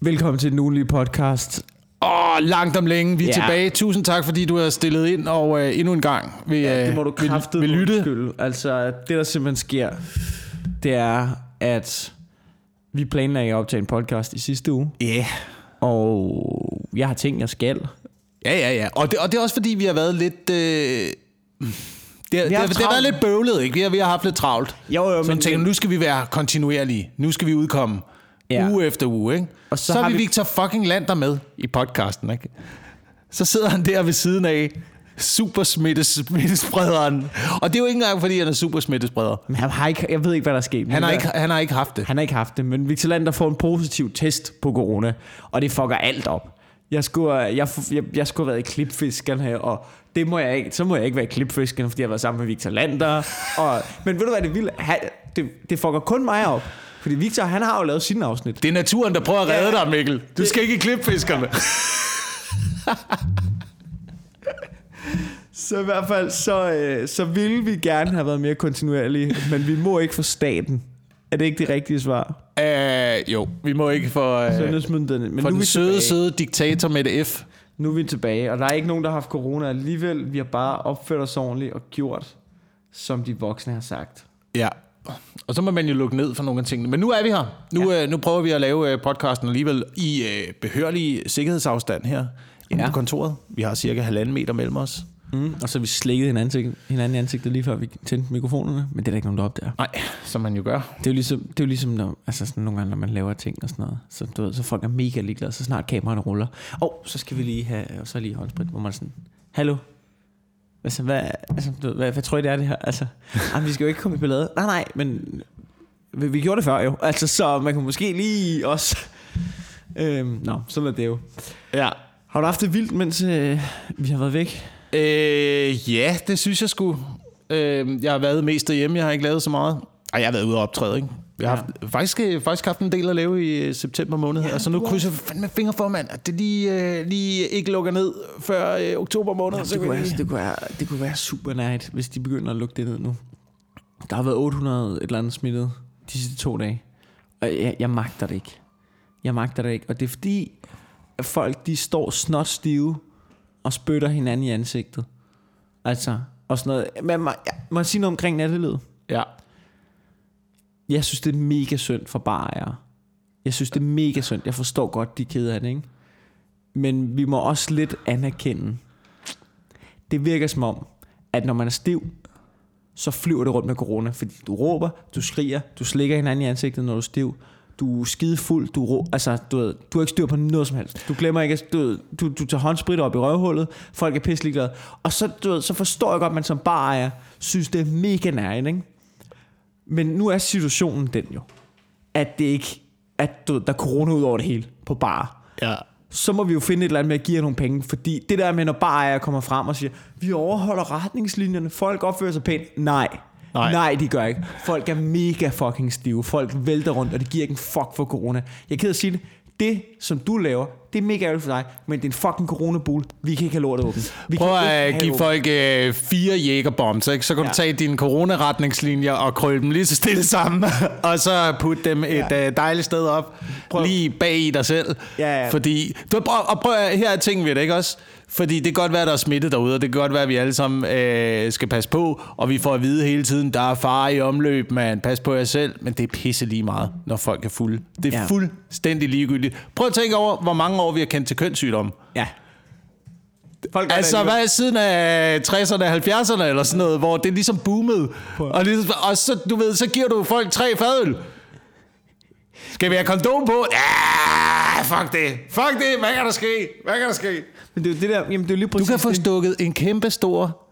Velkommen til den ugenlige podcast. Åh, langt om længe. Vi er Ja. tilbage. Tusind tak, fordi du har stillet ind, og øh, endnu en gang vil, Det må du vil, vil lytte. undskylde. Altså, det der simpelthen sker, det er, at vi planlagde at optage en podcast i sidste uge, Ja, yeah. og jeg har ting, jeg skal. ja, ja. ja. Og, det, og det er også fordi, vi har været lidt... Øh, det, det, har det, haft det har været lidt bøvlet, ikke? Vi har, vi har haft lidt travlt. Jo, jo, Så men, tænker, nu skal vi være kontinuerlige. Nu skal vi udkomme Ja. uge efter uge, ikke? Og så så, har vi vi- Victor fucking Lander med i podcasten, ikke? Så sidder han der ved siden af super smittesprederen. Og det er jo ikke engang, fordi han er super smittespreder. Men han har ikke, jeg ved ikke, hvad der er sket. Han har, ikke, han har ikke haft det. Han har ikke haft det, men Victor Lander får en positiv test på corona, og det fucker alt op. Jeg skulle, jeg, jeg, jeg skulle have været i klipfiskeren her, og det må jeg ikke, så må jeg ikke være i klipfiskeren, fordi jeg har været sammen med Victor Lander. Og, men ved du hvad det vilde? Han, det, det fucker kun mig op. Fordi Victor, han har jo lavet sin afsnit. Det er naturen, der prøver at redde Ja. dig, Mikkel. Du skal ikke i klipfiskerne. Så i hvert fald, så, øh, så ville vi gerne have været mere kontinuerlige, men vi må ikke for staten. Er det ikke det rigtige svar? Uh, jo, vi må ikke for, uh, Sundhedsmyndighederne. Men for nu er den vi søde, tilbage. søde diktator med det F. Nu er vi tilbage, og der er ikke nogen, der har haft corona alligevel. Vi har bare opført os ordentligt og gjort, som de voksne har sagt. Ja. Og så må man jo lukke ned for nogle af tingene. Men nu er vi her. Nu, ja. uh, nu prøver vi at lave uh, podcasten alligevel i uh, behørlig sikkerhedsafstand her Ja. på kontoret. Vi har cirka halvanden meter mellem os. Mm. Og så vi slikket hinanden, ansigt, hinanden i ansigtet lige før vi tændte mikrofonerne, men det er der ikke nogen, der opdager. Nej, som man jo gør. Det er jo ligesom, det er jo ligesom når, altså sådan nogle gange, når man laver ting og sådan noget. Så, du ved, så folk er mega ligeglade, så snart kameraerne ruller. Og så skal vi lige have, og så lige håndsprit, hvor man sådan, hallo? Altså, hvad, altså, du hvad, hvad tror I, det er det her? Altså, jamen, vi skal jo ikke komme i ballade. Nej, nej, men vi, vi gjorde det før jo. Altså, så man kunne måske lige også... Øhm, nå, sådan er det jo. Ja. Har du haft det vildt, mens øh, vi har været væk? Øh, ja, det synes jeg skulle. Øh, jeg har været mest derhjemme. Jeg har ikke lavet så meget. Ej, jeg har været ude og optræde, ikke? Jeg har haft, faktisk, øh, faktisk haft en del at lave i øh, september måned. Ja, altså nu krydser jeg fandme fingre for, mand, at det lige, øh, lige ikke lukker ned før øh, oktober måned. Så det, kunne være, lige- det, kunne være, det kunne være super night, hvis de begynder at lukke det ned nu. Der har været 800 et eller andet smittet de sidste to dage. Og jeg, jeg magter det ikke. Jeg magter det ikke. Og det er fordi, at folk de står snot stive og spytter hinanden i ansigtet. Altså, og sådan noget. Men må, jeg, må jeg sige noget omkring nattelivet? Ja. Jeg synes, det er mega synd for barejere. Jeg synes, det er mega synd. Jeg forstår godt, de er kede af det, ikke? Men vi må også lidt anerkende. Det virker som om, at når man er stiv, så flyver det rundt med corona. Fordi du råber, du skriger, du slikker hinanden i ansigtet, når du er stiv. Du er skide fuld, du, rå, altså, du, ved, du har ikke styr på noget som helst. Du glemmer ikke, at du, du, du tager håndsprit op i røvhullet, folk er pisselig glade. Og så, du ved, så forstår jeg godt, at man som barejer synes, det er mega nærende, ikke? Men nu er situationen den jo, at det ikke, at du, der er corona ud over det hele på bar. Ja. Så må vi jo finde et eller andet med at give jer nogle penge, fordi det der med, når barejer kommer frem og siger, vi overholder retningslinjerne, folk opfører sig pænt. Nej. Nej. Nej. De gør ikke. Folk er mega fucking stive. Folk vælter rundt, og det giver ikke en fuck for corona. Jeg er ked at sige det. Det, som du laver, det er mega ærgerligt for dig, men det er en fucking coronabul. Vi kan ikke have lortet åbent. Vi Prøv at give åbent. folk øh, fire jægerbombs, ikke? så kan ja. Du tage dine coronaretningslinjer og krølle dem lige så stille sammen, og så putte dem et Ja. øh, dejligt sted op, Prøv. lige bag i dig selv. Ja, ja. Fordi, du, prøv, og prøv, at- her er ting ved det, ikke også? Fordi det kan godt være, der er smitte derude, og det kan godt være, at vi alle sammen øh, skal passe på, og vi får at vide hele tiden, der er fare i omløb, man pas på jer selv, men det er pisse lige meget, når folk er fulde. Det er ja. fuldstændig ligegyldigt. Prøv at tænke over, hvor mange år vi har kendt til kønssygdomme. Ja. Folk Altså, hvad siden af 60'erne, 70'erne eller sådan noget, hvor det ligesom boomede. Og, ligesom, og så, du ved, så giver du folk tre fadøl. Skal vi have kondom på? Ja, fuck det. Fuck det. Hvad kan der ske? Hvad kan der ske? Men det er det der, jamen det er lige Du præcis kan få stukket en kæmpe stor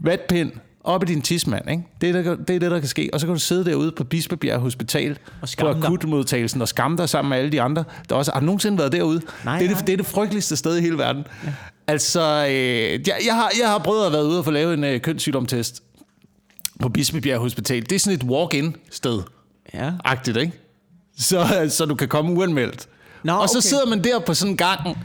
vatpind op i din tidsmand, ikke? Det er, der, det er det, der kan ske. Og så kan du sidde derude på Bispebjerg Hospital Og på akutmodtagelsen og skamme dig sammen med alle de andre. Der også, har du nogensinde været derude? Nej, det, er nej. det, det er det frygteligste sted i hele verden. Ja. Altså, øh, jeg, jeg, har, jeg har prøvet at være ude og få lavet en øh, kønssygdomtest på Bispebjerg Hospital. Det er sådan et walk-in sted. Ja. Agtigt, ikke? Så, så du kan komme uanmeldt. Nå, og så okay. sidder man der på sådan en gang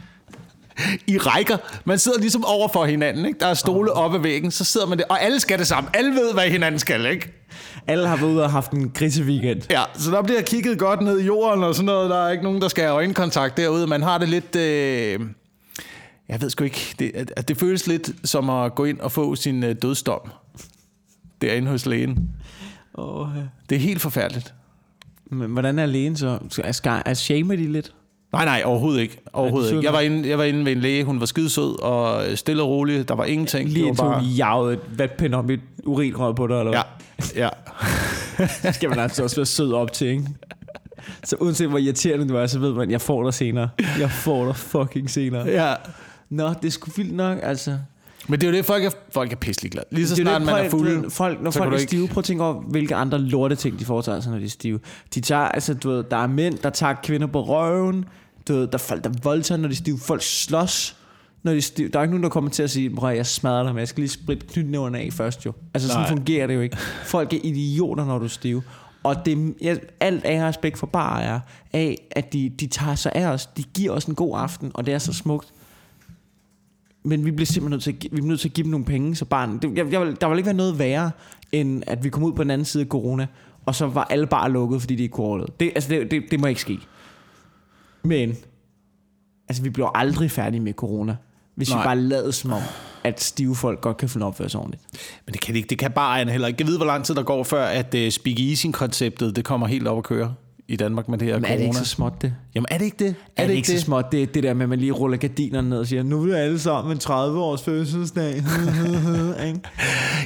i rækker. Man sidder ligesom over for hinanden, ikke? Der er stole op ad væggen, så sidder man der, og alle skal det samme. Alle ved, hvad hinanden skal, ikke? Alle har været ude og haft en griseweekend. Ja, så der bliver kigget godt ned i jorden og sådan noget. Der er ikke nogen, der skal have øjenkontakt derude. Man har det lidt... Øh... Jeg ved sgu ikke. Det, det føles lidt som at gå ind og få sin øh, dødsdom derinde hos lægen. Oh, Det er helt forfærdeligt. Men hvordan er lægen så? Skal, er shamer de lidt? Nej, nej, overhovedet ikke. Overhovedet søde ikke. Jeg var, inde, jeg var inde ved en læge, hun var skidesød og stille og rolig. Der var ingenting. Lige Det indtil var hun jagede et vatpind i et urinrør på dig, eller Ja, hvad? ja. Det skal man altså også være sød op til, ikke? Så uanset hvor irriterende du er, så ved man, jeg får dig senere. Jeg får dig fucking senere. ja. Nå, det er sgu vildt nok, altså. Men det er jo det, folk er, folk er pisselig glade. Lige så Det snart det, man er fuld, folk, når folk er du ikke- stive, prøv at tænke over, hvilke andre lorte ting, de foretager sig, når de er stive. De tager, altså, du ved, der er mænd, der tager kvinder på røven. Du ved, der er folk, der voldtager, når de er stive. Folk slås, når de er stive. Der er ikke nogen, der kommer til at sige, at jeg smadrer dig, men jeg skal lige spritte knytnæverne af først jo. Altså, sådan Nej. fungerer det jo ikke. Folk er idioter, når du er stive. Og det, jeg, alt af respekt for bare er, af, at de, de tager sig af os. De giver os en god aften, og det er så smukt. Men vi bliver simpelthen nødt til, at, vi bliver nødt til at give dem nogle penge, så barn, det, jeg, jeg, der vil ikke være noget værre, end at vi kom ud på den anden side af corona, og så var alle bare lukket, fordi de ikke kunne overleve. Det, altså, det, det, det må ikke ske. Men, altså vi bliver aldrig færdige med corona, hvis Nej. Vi bare lader som om, at stive folk godt kan finde opføre sig ordentligt. Men det kan, de ikke. det kan bare heller ikke. Jeg ved, hvor lang tid der går, før at uh, speak-easy-konceptet det kommer helt op at køre i Danmark med det her Men er corona. det ikke så småt det? Jamen er det ikke det? Er, det ikke så småt, det, det der med, at man lige ruller gardinerne ned og siger, nu er vi alle sammen en 30 års fødselsdag. Ikke?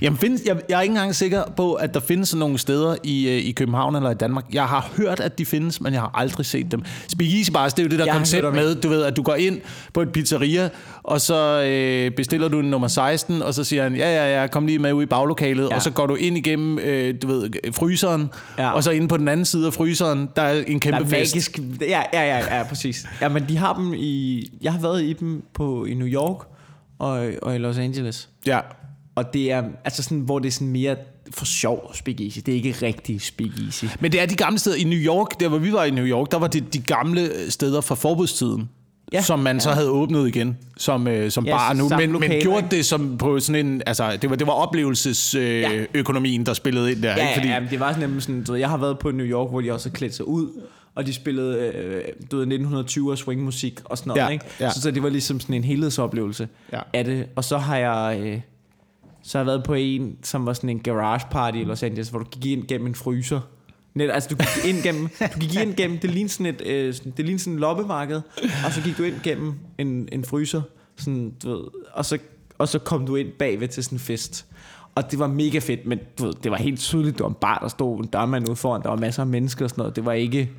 Jamen, findes, jeg, jeg er ikke engang sikker på, at der findes sådan nogle steder i, øh, i København eller i Danmark. Jeg har hørt, at de findes, men jeg har aldrig set dem. Speakeasy bars, det er jo det der Jeg koncept med, du ved, at du går ind på et pizzeria, og så øh, bestiller du en nummer 16, og så siger han, ja, ja, ja, kom lige med ud i baglokalet, Ja. og så går du ind igennem, øh, du ved, fryseren, Ja. ja. og så inde på den anden side af fryseren, der er en Der kæmpe er fest. magisk. Ja, ja, ja, ja, præcis. Ja, men de har dem i... Jeg har været i dem på, i New York og, og i Los Angeles. Ja. Og det er altså sådan, hvor det er sådan mere for sjov speakeasy. Det er ikke rigtig speakeasy. Men det er de gamle steder i New York, der hvor vi var i New York, der var det de gamle steder fra forbudstiden. Ja. Ja, som man så havde åbnet igen som, øh, som Ja, ja, bar nu, men, men gjorde ikke? det som på sådan en, altså det var, det var oplevelsesøkonomien, Ja. øh, økonomien, der spillede ind der, Ja, ikke? Fordi... Ja, det var sådan nemlig sådan, du ved, jeg har været på New York, hvor de også klædt sig ud, og de spillede, øh, du ved, 1920'er swingmusik og sådan noget, Ja, ikke? ja. Så, så det var ligesom sådan en helhedsoplevelse Ja. af det. Og så har jeg, øh, så har jeg været på en, som var sådan en garage party i Los Angeles, hvor du gik ind gennem en fryser. Net, altså du gik ind gennem, du gik ind gennem, det lignede sådan et, øh, det lignede sådan et loppemarked, og så gik du ind gennem en, en fryser, sådan, du ved, og så, og så kom du ind bagved til sådan en fest. Og det var mega fedt, men du ved, det var helt tydeligt, det var en bar, der stod en dørmand ude foran, der var masser af mennesker og sådan noget. Det var ikke,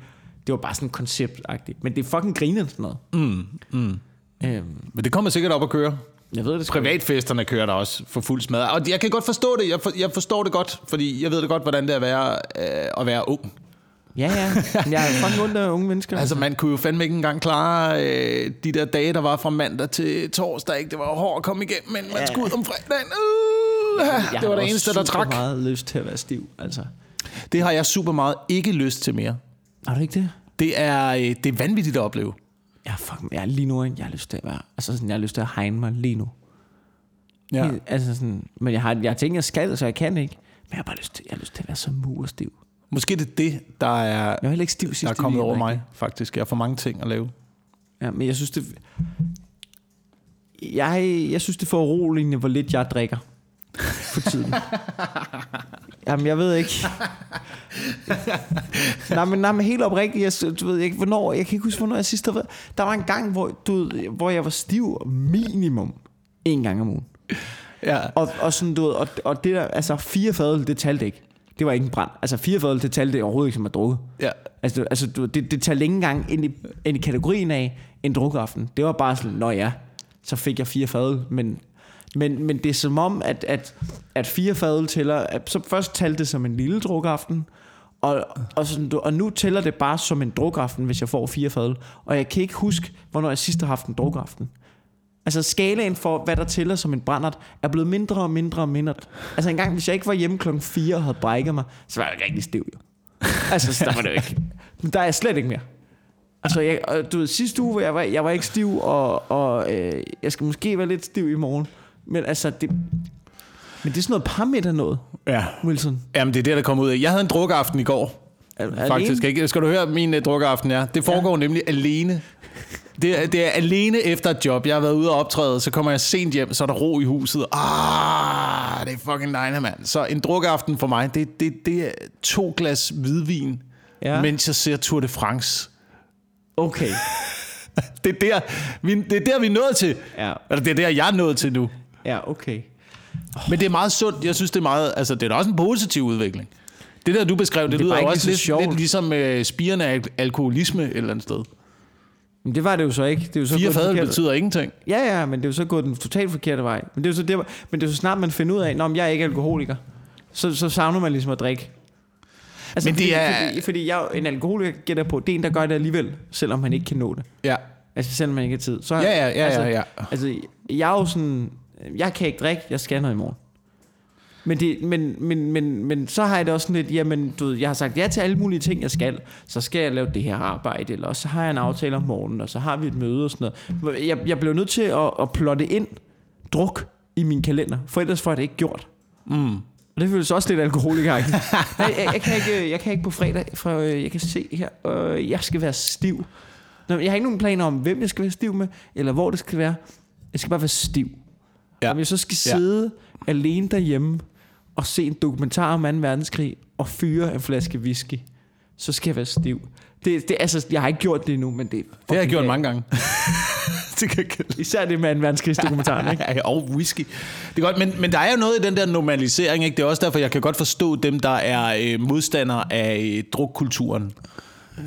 det var bare sådan konceptagtigt. Men det er fucking grinende sådan noget. Mm, mm. Øhm, men det kommer sikkert op at køre. Jeg ved det. Privatfesterne kører der også for fuld smad. Og jeg kan godt forstå det, jeg, for, jeg forstår det godt, fordi jeg ved det godt, hvordan det er at være, øh, at være ung. Ja, ja. Jeg er fucking ondt af unge mennesker. Altså, man kunne jo fandme ikke engang klare øh, de der dage, der var fra mandag til torsdag. Ikke? Det var hårdt at komme igennem, men man Ja. skulle ud om fredagen. Uh, Jeg det har var det eneste, der trak. meget lyst til at være stiv, altså. Det har jeg super meget ikke lyst til mere. Har du ikke det? Det er, øh, det er vanvittigt at opleve. Ja, fuck, jeg er lige nu, jeg har lyst til at være, altså sådan, jeg har lyst til at hegne mig lige nu. Ja. Helt, altså sådan, men jeg har, jeg har tænkt, jeg skal, så jeg kan ikke. Men jeg har bare lyst til, jeg har lyst til at være så murstiv. Måske det er det, der er, Jeg heller ikke stiv der er kommet over mig, faktisk. Jeg har for mange ting at lave. Ja, men jeg synes, det... Jeg, jeg synes, det er for uroligende, hvor lidt jeg drikker for tiden. Jamen, jeg ved ikke. nej, men, nej, men helt oprigtigt, jeg, du ved ikke, hvornår, jeg kan ikke huske, hvornår jeg sidst har været. Der var en gang, hvor, du ved, hvor jeg var stiv minimum en gang om ugen. Ja. Og, og, sådan, du ved, og, og det der, altså fire fadøl, det talte ikke. Det var ikke en brand. Altså fire fadøl, det talte overhovedet ikke som at drukke. ja. Altså, du- altså du, det, det talte ikke engang ind i, ind i kategorien af en drukaften. Det var bare sådan, nå ja, så fik jeg fire fadøl. Men, men, men det er som om, at, at, at fire fadøl tæller... At, så først talte det som en lille drukaften, og, og, sådan, og nu tæller det bare som en drukaften, hvis jeg får fire fadøl. Og jeg kan ikke huske, hvornår jeg sidst har haft en drukaften. Altså skalaen for, hvad der tæller som en brændert, er blevet mindre og mindre og mindre. Altså engang, hvis jeg ikke var hjemme klokken 4 og havde brækket mig, så var jeg rigtig stiv jo. Altså, så der var det ikke. Men der er jeg slet ikke mere. Altså, jeg, du ved, sidste uge, jeg var, jeg var ikke stiv, og, og øh, jeg skal måske være lidt stiv i morgen. Men altså, det, men det er sådan noget parmiddag noget, Ja. Wilson. Jamen, det er det, der kommer ud af. Jeg havde en drukaften i går. Al- Faktisk. alene? Ikke? Skal du høre min uh, drukaften? Ja. Det foregår ja. nemlig alene. Det er, det er alene efter et job. Jeg har været ude og optræde, så kommer jeg sent hjem, så er der ro i huset. Ah, det er fucking dejligt, mand. Så en drukaften for mig, det, det, det er to glas hvidvin, ja. mens jeg ser Tour de France. Okay. Det er der, vi, det er der, vi er nået til. Ja. Eller det er der, jeg er nået til nu. Ja, okay. Men det er meget sundt. Jeg synes, det er meget... Altså, det er da også en positiv udvikling. Det der, du beskrev, det, det lyder jo også lidt, sjovt. lidt ligesom øh, spirende af al- alkoholisme et eller andet sted. Men det var det jo så ikke. Det er jo så Fire fadøl forkerte- betyder ingenting. Ja, ja, men det er jo så gået den totalt forkerte vej. Men det er jo så, der, men det er så snart, man finder ud af, at jeg er ikke alkoholiker. Så, så savner man ligesom at drikke. Altså, Men det fordi, er- Fordi, fordi jeg, en alkoholiker gætter på, det er en, der gør det alligevel, selvom man ikke kan nå det. Ja. Altså, selvom man ikke har tid. Så, Ja, ja, ja, altså, ja, ja. Altså, jeg er jo sådan... Jeg kan ikke drikke, jeg noget i morgen. Men, det, men, men, men, men så har jeg det også sådan lidt, jamen, du ved, jeg har sagt ja til alle mulige ting, jeg skal. Så skal jeg lave det her arbejde, eller så har jeg en aftale om morgenen, og så har vi et møde og sådan noget. Jeg, jeg blev nødt til at, at plotte ind druk i min kalender, for ellers får jeg det ikke gjort. Mm. Og det føles også lidt alkoholikeragtigt. jeg, jeg, jeg, kan ikke, jeg kan ikke på fredag, for øh, jeg kan se her, øh, jeg skal være stiv. Nå, Jeg har ikke nogen planer om, hvem jeg skal være stiv med, eller hvor det skal være. Jeg skal bare være stiv. Ja. Om jeg så skal sidde ja. alene derhjemme og se en dokumentar om 2. verdenskrig og fyre en flaske whisky, så skal jeg være stiv. Det, det, altså, jeg har ikke gjort det endnu, men det Det har jeg gjort mange gange. det kan jeg Især det med 2. verdenskrigsdokumentaren, ikke? Ja, og whisky. Det er godt, men, men der er jo noget i den der normalisering, ikke? Det er også derfor, jeg kan godt forstå dem, der er øh, modstandere af øh, drukkulturen,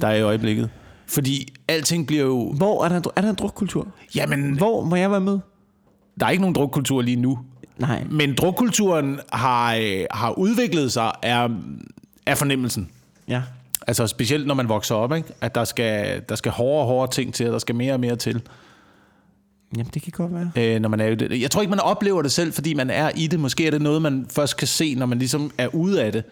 der er i øjeblikket. Fordi alting bliver jo... Hvor er der, en er der en drukkultur? Jamen, Hvor må jeg være med? Der er ikke nogen drukkultur lige nu. Nej. Men drukkulturen har, øh, har udviklet sig af, af fornemmelsen. Ja. Altså specielt når man vokser op, ikke? at der skal, der skal hårdere og hårdere ting til, og der skal mere og mere til. Jamen, det kan godt være. øh, når man er i det. Jeg tror ikke, man oplever det selv, fordi man er i det. Måske er det noget, man først kan se, når man ligesom er ude af det.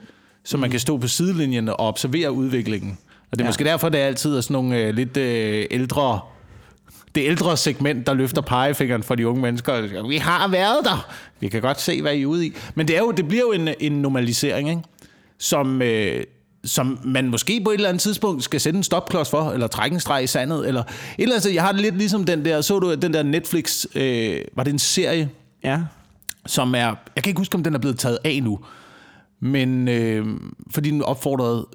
Så man kan stå på sidelinjen og observere udviklingen. Og det er Ja. måske derfor, det er altid er sådan nogle øh, lidt øh, ældre... Det ældre segment, der løfter pegefingeren for de unge mennesker. Vi har været der. Vi kan godt se, hvad I er ude i. Men det, er jo, det bliver jo en, en normalisering, ikke? Som, øh, som man måske på et eller andet tidspunkt skal sætte en stopklods for, eller trække en streg i sandet, eller et eller andet. Jeg har det lidt ligesom den der, så du den der Netflix, øh, var det en serie, Ja. som er, jeg kan ikke huske, om den er blevet taget af nu, men øh, fordi den opfordrede,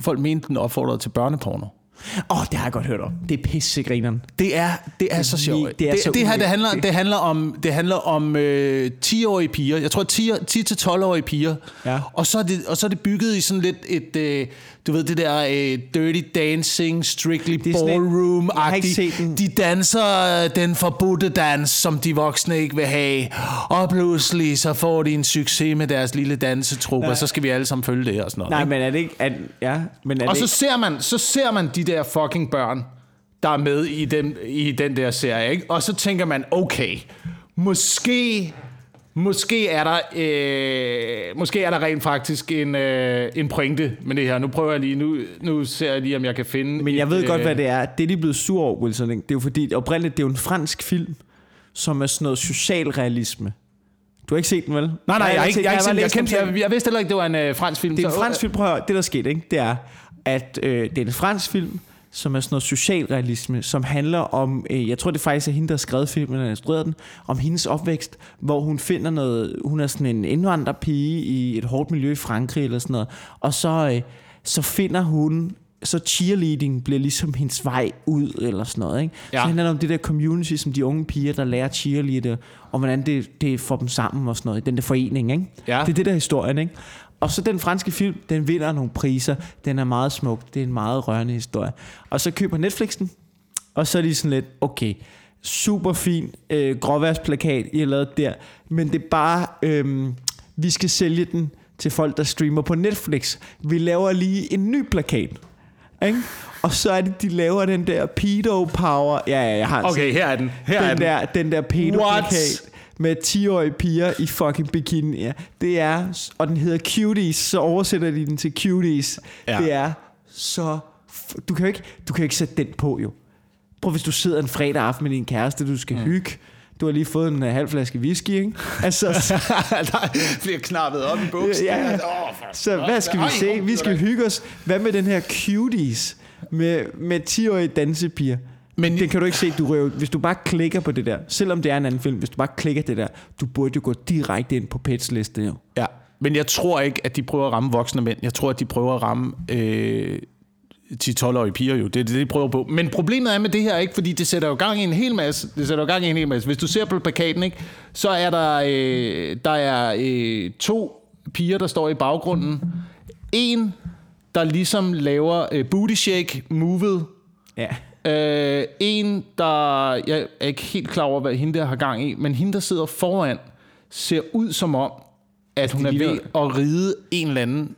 folk mente, den opfordrede til børneporno. Åh, oh, det har jeg godt hørt om. Det er pissegrineren. Det er, det er så sjovt. det er det, så det her, det handler, det handler om, det handler om øh, 10-årige piger. Jeg tror 10 10-12-årige piger. Ja. Og, så er det, og så er det bygget i sådan lidt et, øh, du ved, det der øh, dirty dancing, strictly Det er sådan et- ballroom jeg har ikke set den. De danser øh, den forbudte dans, som de voksne ikke vil have. Og pludselig så får de en succes med deres lille dansetruppe, og så skal vi alle sammen følge det og sådan noget. Nej, ikke? men er det ikke... At, ja, men er Og det så ikke, ser man, så ser man de der fucking børn, der er med i den, i den der serie, ikke? Og så tænker man, okay, måske, måske er der, øh, måske er der rent faktisk en, øh, en pointe med det her. Nu prøver jeg lige, nu, nu ser jeg lige, om jeg kan finde... men jeg et, ved godt, øh, hvad det er. Det er de blevet sur over, Wilson. Ikke? Det er jo fordi, oprindeligt, det er jo en fransk film, som er sådan noget socialrealisme. Du har ikke set den, vel? Nej, nej, jeg, ikke, jeg, ikke set, jeg, læst kendte, om jeg, jeg vidste heller ikke, det var en øh, fransk film. Det er en fransk film. Prøv at høre, det der skete, ikke? det er, at øh, det er en fransk film, som er sådan noget socialrealisme, som handler om, øh, jeg tror det faktisk er hende, der har skrevet filmen, eller instrueret den, om hendes opvækst, hvor hun finder noget, hun er sådan en indvandrerpige i et hårdt miljø i Frankrig, eller sådan noget, og så, øh, så finder hun så cheerleading bliver ligesom hendes vej ud, eller sådan noget. Ikke? Ja. Så handler det om det der community, som de unge piger, der lærer cheerleader, og hvordan det, det får dem sammen og sådan noget, i den der forening. Ikke? Ja. Det er det der er historien, ikke? Og så den franske film, den vinder nogle priser. Den er meget smuk. Det er en meget rørende historie. Og så køber Netflix den, og så er de sådan lidt, okay, super fin øh, gråværsplakat, I har lavet der, men det er bare, øh, vi skal sælge den til folk, der streamer på Netflix. Vi laver lige en ny plakat. Ikke? Og så er det, de laver den der pedo power. Ja, ja, jeg har den Okay, her er den. Her er den, den. der, den der pedo plakat med 10-årige piger i fucking bikini. Ja. Det er, og den hedder Cuties, så oversætter de den til Cuties. Ja. Det er så du kan jo ikke, du kan jo ikke sætte den på jo. Prøv hvis du sidder en fredag aften med din kæreste, du skal mm. hygge. Du har lige fået en uh, halv flaske whisky, ikke? Altså, der bliver knappet op i buksen. Ja, ja. så hvad skal vi se? Vi skal hygge os. Hvad med den her cuties med, med 10-årige dansepiger? Men- det kan du ikke se, du røver, hvis du bare klikker på det der, selvom det er en anden film, hvis du bare klikker det der, du burde jo gå direkte ind på Pets liste jo. Ja, men jeg tror ikke, at de prøver at ramme voksne mænd. Jeg tror, at de prøver at ramme øh, 10-12-årige piger jo. Det er det, de prøver på. Men problemet er med det her ikke, fordi det sætter jo gang i en hel masse. Det sætter jo gang i en hel masse. Hvis du ser på plakaten, ikke, så er der, øh, der er øh, to piger, der står i baggrunden. En, der ligesom laver øh, booty shake movet. Ja. Øh, en, der... Jeg er ikke helt klar over, hvad hende der har gang i, men hende, der sidder foran, ser ud som om, at hun er ligner- ved at ride en eller anden...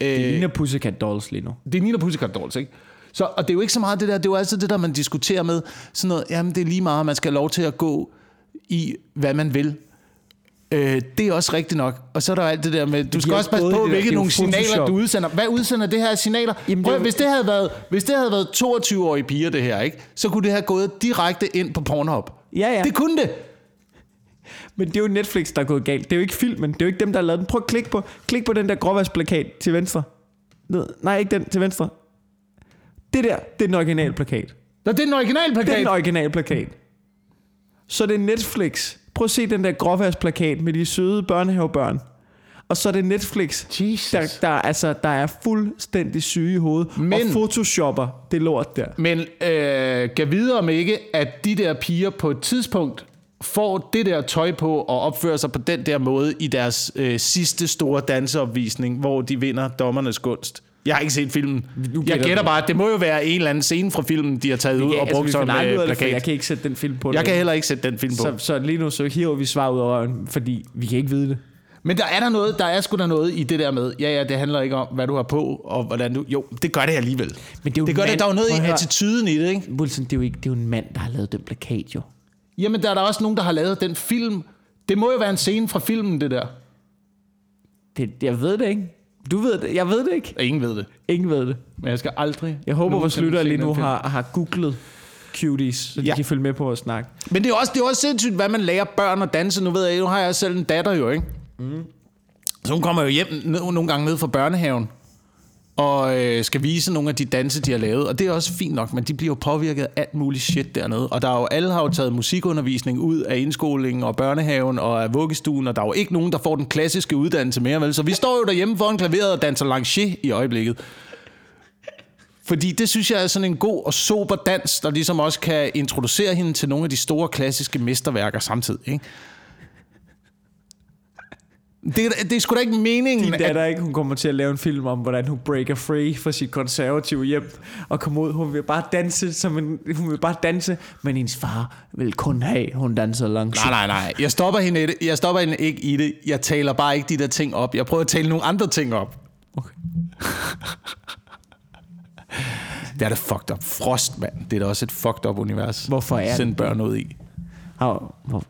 Det Øh, ligner Pussycat Dolls lige nu. det ligner Pussycat Dolls, ikke? Så, og det er jo ikke så meget det der, det er jo altid det der, man diskuterer med, sådan noget, jamen det er lige meget, man skal have lov til at gå i, hvad man vil. Øh, det er også rigtigt nok. Og så er der alt det der med, du skal også passe på, det hvilke det nogle signaler, du udsender. Hvad udsender det her af signaler? Jamen, det Prøv, jo- hvis, det havde været, hvis det havde været 22-årige piger, det her, ikke? så kunne det have gået direkte ind på Pornhub. Ja, ja. Det kunne det. Men det er jo Netflix, der er gået galt. Det er jo ikke filmen. Det er jo ikke dem, der har lavet den. Prøv at klikke på, klik på den der gråværsplakat til venstre. Ned. Nej, ikke den til venstre. Det der, det er den originale plakat. Nå, det er den originale Det er plakat. den originale plakat. Så det er Netflix. Prøv at se den der gråværsplakat med de søde børnehavebørn. Og så er det Netflix, Jesus. der, der, altså, der er fuldstændig syge i hovedet. Men- og photoshopper det lort der. Men øh, gav videre om ikke, at de der piger på et tidspunkt får det der tøj på og opfører sig på den der måde i deres øh, sidste store danseopvisning, hvor de vinder dommernes gunst. Jeg har ikke set filmen. Nu Jeg gætter bare, at det må jo være en eller anden scene fra filmen, de har taget ud og brugt vi som øh, af det, plakat. jeg kan ikke sætte den film på. Jeg det. kan heller ikke sætte den film på. så, så lige nu så hiver vi svar ud af røven, fordi vi kan ikke vide det. Men der er der noget, der er sgu da noget i det der med, ja ja, det handler ikke om, hvad du har på, og hvordan du... Jo, det gør det alligevel. Men det er jo det gør en det, der er jo mand. noget i attituden i det, ikke? Wilson, det er jo ikke det er jo en mand, der har lavet den plakat jo. Jamen, der er der også nogen, der har lavet den film. Det må jo være en scene fra filmen, det der. Det, jeg ved det ikke. Du ved det. Jeg ved det ikke. Ingen ved det. Ingen ved det. Men jeg skal aldrig... Jeg håber, vores lyttere lige nu har, har googlet cuties, så de Ja. kan følge med på vores snak. Men det er, også, det er også sindssygt, hvad man lærer børn at danse. Nu ved jeg, nu har jeg selv en datter jo, ikke? Mm. Så hun kommer jo hjem nogle gange ned fra børnehaven, og øh, skal vise nogle af de danse, de har lavet. Og det er også fint nok, men de bliver jo påvirket af alt muligt shit dernede. Og der er jo, alle har jo taget musikundervisning ud af indskolingen og børnehaven og af vuggestuen, og der er jo ikke nogen, der får den klassiske uddannelse mere, vel? Så vi står jo derhjemme foran klaveret og danser lancier i øjeblikket. Fordi det synes jeg er sådan en god og sober dans, der ligesom også kan introducere hende til nogle af de store klassiske mesterværker samtidig. Ikke? Det, er- det er sgu da ikke meningen, Din at... datter ikke, hun kommer til at lave en film om, hvordan hun breaker free fra sit konservative hjem og kommer ud. Hun vil bare danse, som en, hun vil bare danse, men hendes far vil kun have, hun danser langt. Nej, nej, nej. Jeg stopper, hende, i det. jeg stopper hende ikke i det. Jeg taler bare ikke de der ting op. Jeg prøver at tale nogle andre ting op. Okay. Det er da fucked up. Frost, mand. Det er da også et fucked up univers. Hvorfor er Send børn ud i. Hvor,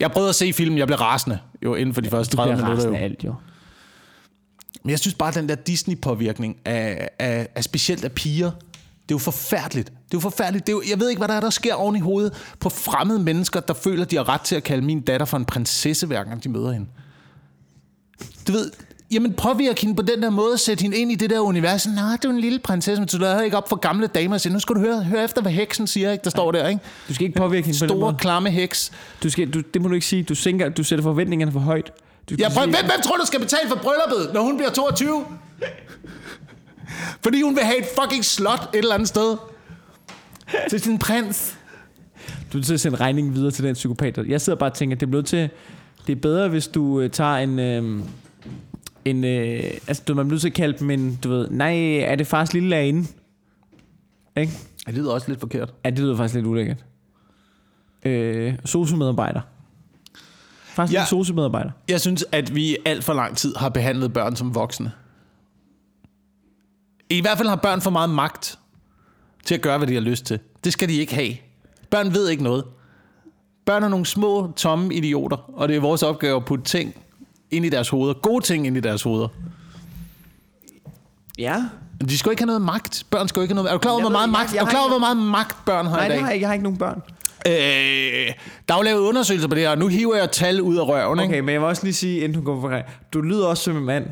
Jeg prøvede at se filmen. Jeg blev rasende. Jo, inden for de første du 30 bliver minutter. Jo. alt jo. Men jeg synes bare, at den der Disney-påvirkning af, af, af specielt af piger, det er jo forfærdeligt. Det er jo forfærdeligt. Det er jo, jeg ved ikke, hvad der er, der sker oven i hovedet på fremmede mennesker, der føler, de har ret til at kalde min datter for en prinsesse, hver gang de møder hende. Du ved, jamen påvirke hende på den der måde, sætte hende ind i det der univers. Nå, du er en lille prinsesse, men du lader ikke op for gamle damer og siger, nu skal du høre, høre efter, hvad heksen siger, ikke? Der står der, ikke? Du skal ikke påvirke hende på den Store, måde. klamme heks. Du skal, du, det må du ikke sige. Du, sænker, du sætter forventningerne for højt. Du Ja, prøv, sige- hvem, hvem tror du skal betale for brylluppet, når hun bliver 22? Fordi hun vil have et fucking slot et eller andet sted. Til sin prins. Du er nødt til at sende regningen videre til den psykopat. Jeg sidder bare og tænker, det er nødt til... Det er bedre, hvis du øh, tager en... Øh, en øh, altså, du, man bliver nødt til at kalde dem en... Du ved, nej, er det fars lille lærerinde? Ikke? Ja, det lyder også lidt forkert. Ja, det lyder faktisk lidt ulækkert. Øh, sociomedarbejder. Faktisk Ja. en sociomedarbejder. Jeg synes, at vi alt for lang tid har behandlet børn som voksne. I hvert fald har børn for meget magt til at gøre, hvad de har lyst til. Det skal de ikke have. Børn ved ikke noget. Børn er nogle små, tomme idioter, og det er vores opgave at putte ting ind i deres hoveder. Gode ting ind i deres hoveder. Ja. De skal jo ikke have noget magt. Børn skal jo ikke have noget... Er du klar over, Jeg hvor meget jeg- magt, jeg er du klar over, ikke- hvor meget magt børn har Nej, i dag? har jeg ikke. Jeg har ikke nogen børn. Øh, der er jo lavet undersøgelser på det her, og nu hiver jeg tal ud af røven, ikke? Okay, men jeg vil også lige sige, inden du går for Du lyder også som en mand,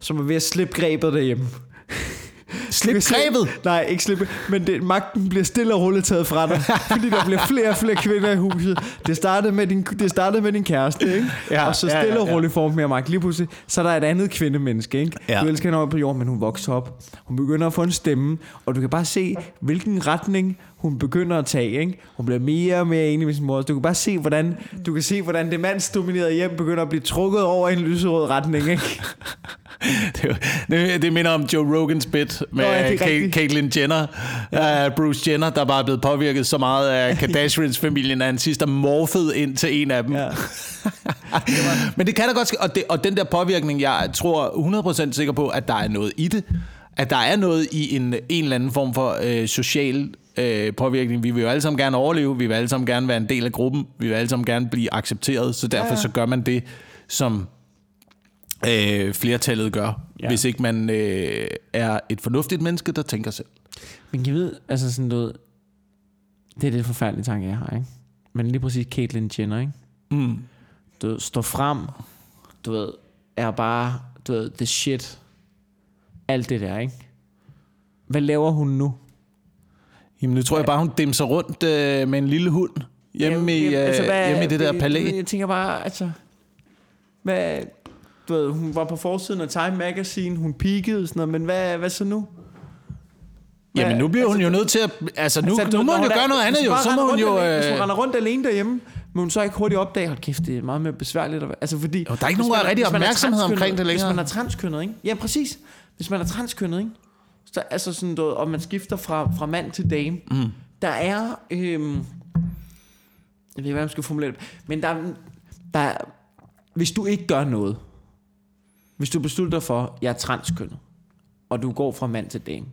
som er ved at slippe grebet derhjemme. Slip grebet! Nej, ikke slippe. Men det, magten bliver stille og roligt taget fra dig. fordi der bliver flere og flere kvinder i huset. Det startede med din, det startede med din kæreste, ikke? Ja, og så ja, stille ja, og ja. roligt får hun mere magt. Lige pludselig, så er der et andet kvindemenneske, ikke? Ja. Du elsker hende over på jorden, men hun vokser op. Hun begynder at få en stemme, og du kan bare se, hvilken retning hun begynder at tage, ikke? Hun bliver mere og mere enig med sin mor. Du kan bare se, hvordan, du kan se, hvordan det mandsdominerede hjem begynder at blive trukket over i en lyserød retning, ikke? Det, det, det minder om Joe Rogans bit med Nå, ja, Ka-. Caitlyn Jenner. Uh, Bruce Jenner, der bare er blevet påvirket så meget af Kardashians-familien, at han sidst er morfet ind til en af dem. Ja. Men det kan da godt ske, og, det, og den der påvirkning, jeg tror 100% sikker på, at der er noget i det. At der er noget i en, en eller anden form for øh, social øh, påvirkning. Vi vil jo alle sammen gerne overleve, vi vil alle sammen gerne være en del af gruppen, vi vil alle sammen gerne blive accepteret, så derfor Ja, ja. så gør man det, som øh, flertallet gør, Ja. hvis ikke man øh, er et fornuftigt menneske, der tænker selv. Men jeg ved, altså sådan noget, det er det forfærdelige tanke, jeg har, ikke? Men lige præcis Caitlyn Jenner, ikke? Mm. Du ved, står frem, du ved, er bare, du ved, the shit. Alt det der, ikke? Hvad laver hun nu? Jamen nu tror jeg bare, hun dimser rundt øh, med en lille hund hjemme, i, øh, altså, hjemme i det der palæ. Jeg tænker bare, altså... Hvad, du ved, hun var på forsiden af Time Magazine, hun peakede sådan noget, men hvad, hvad så nu? Hvad- Jamen nu bliver hun altså, jo nødt til at... Altså nu, Altså, nu må når hun jo gøre noget andet jo. hun Så må hun jo... Hvis hun Øh, render rundt alene derhjemme, men hun så ikke hurtigt opdage, hold kæft, det er meget mere besværligt. at- Altså fordi... Jo, der er ikke nogen rigtig opmærksomhed omkring det længere. Hvis man er transkønnet, ikke? Ja, præcis. Hvis man er transkønnet, ikke? Så, altså sådan, ved, og man skifter fra, fra mand til dame. Mm. Der er... Øhm, jeg ved ikke, hvad man skal formulere det. Men der, er- der er, hvis du ikke gør noget, hvis du beslutter dig for, jeg er transkønnet, og du går fra mand til dame,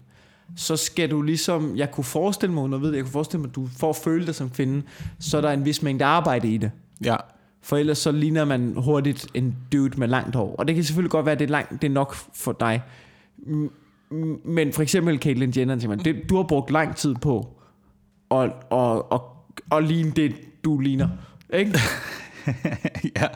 så skal du ligesom, jeg kunne forestille mig, når ved jeg kunne forestille mig, at du får at føle dig som kvinde, så er der en vis mængde arbejde i det. ja. For ellers så ligner man hurtigt en dude med langt hår. Og det kan selvfølgelig godt være, at det er, langt, det er nok for dig. Men for eksempel Caitlyn Jenner, siger man, det, du har brugt lang tid på at, at, at, at ligne det, du ligner. Ikke? ja.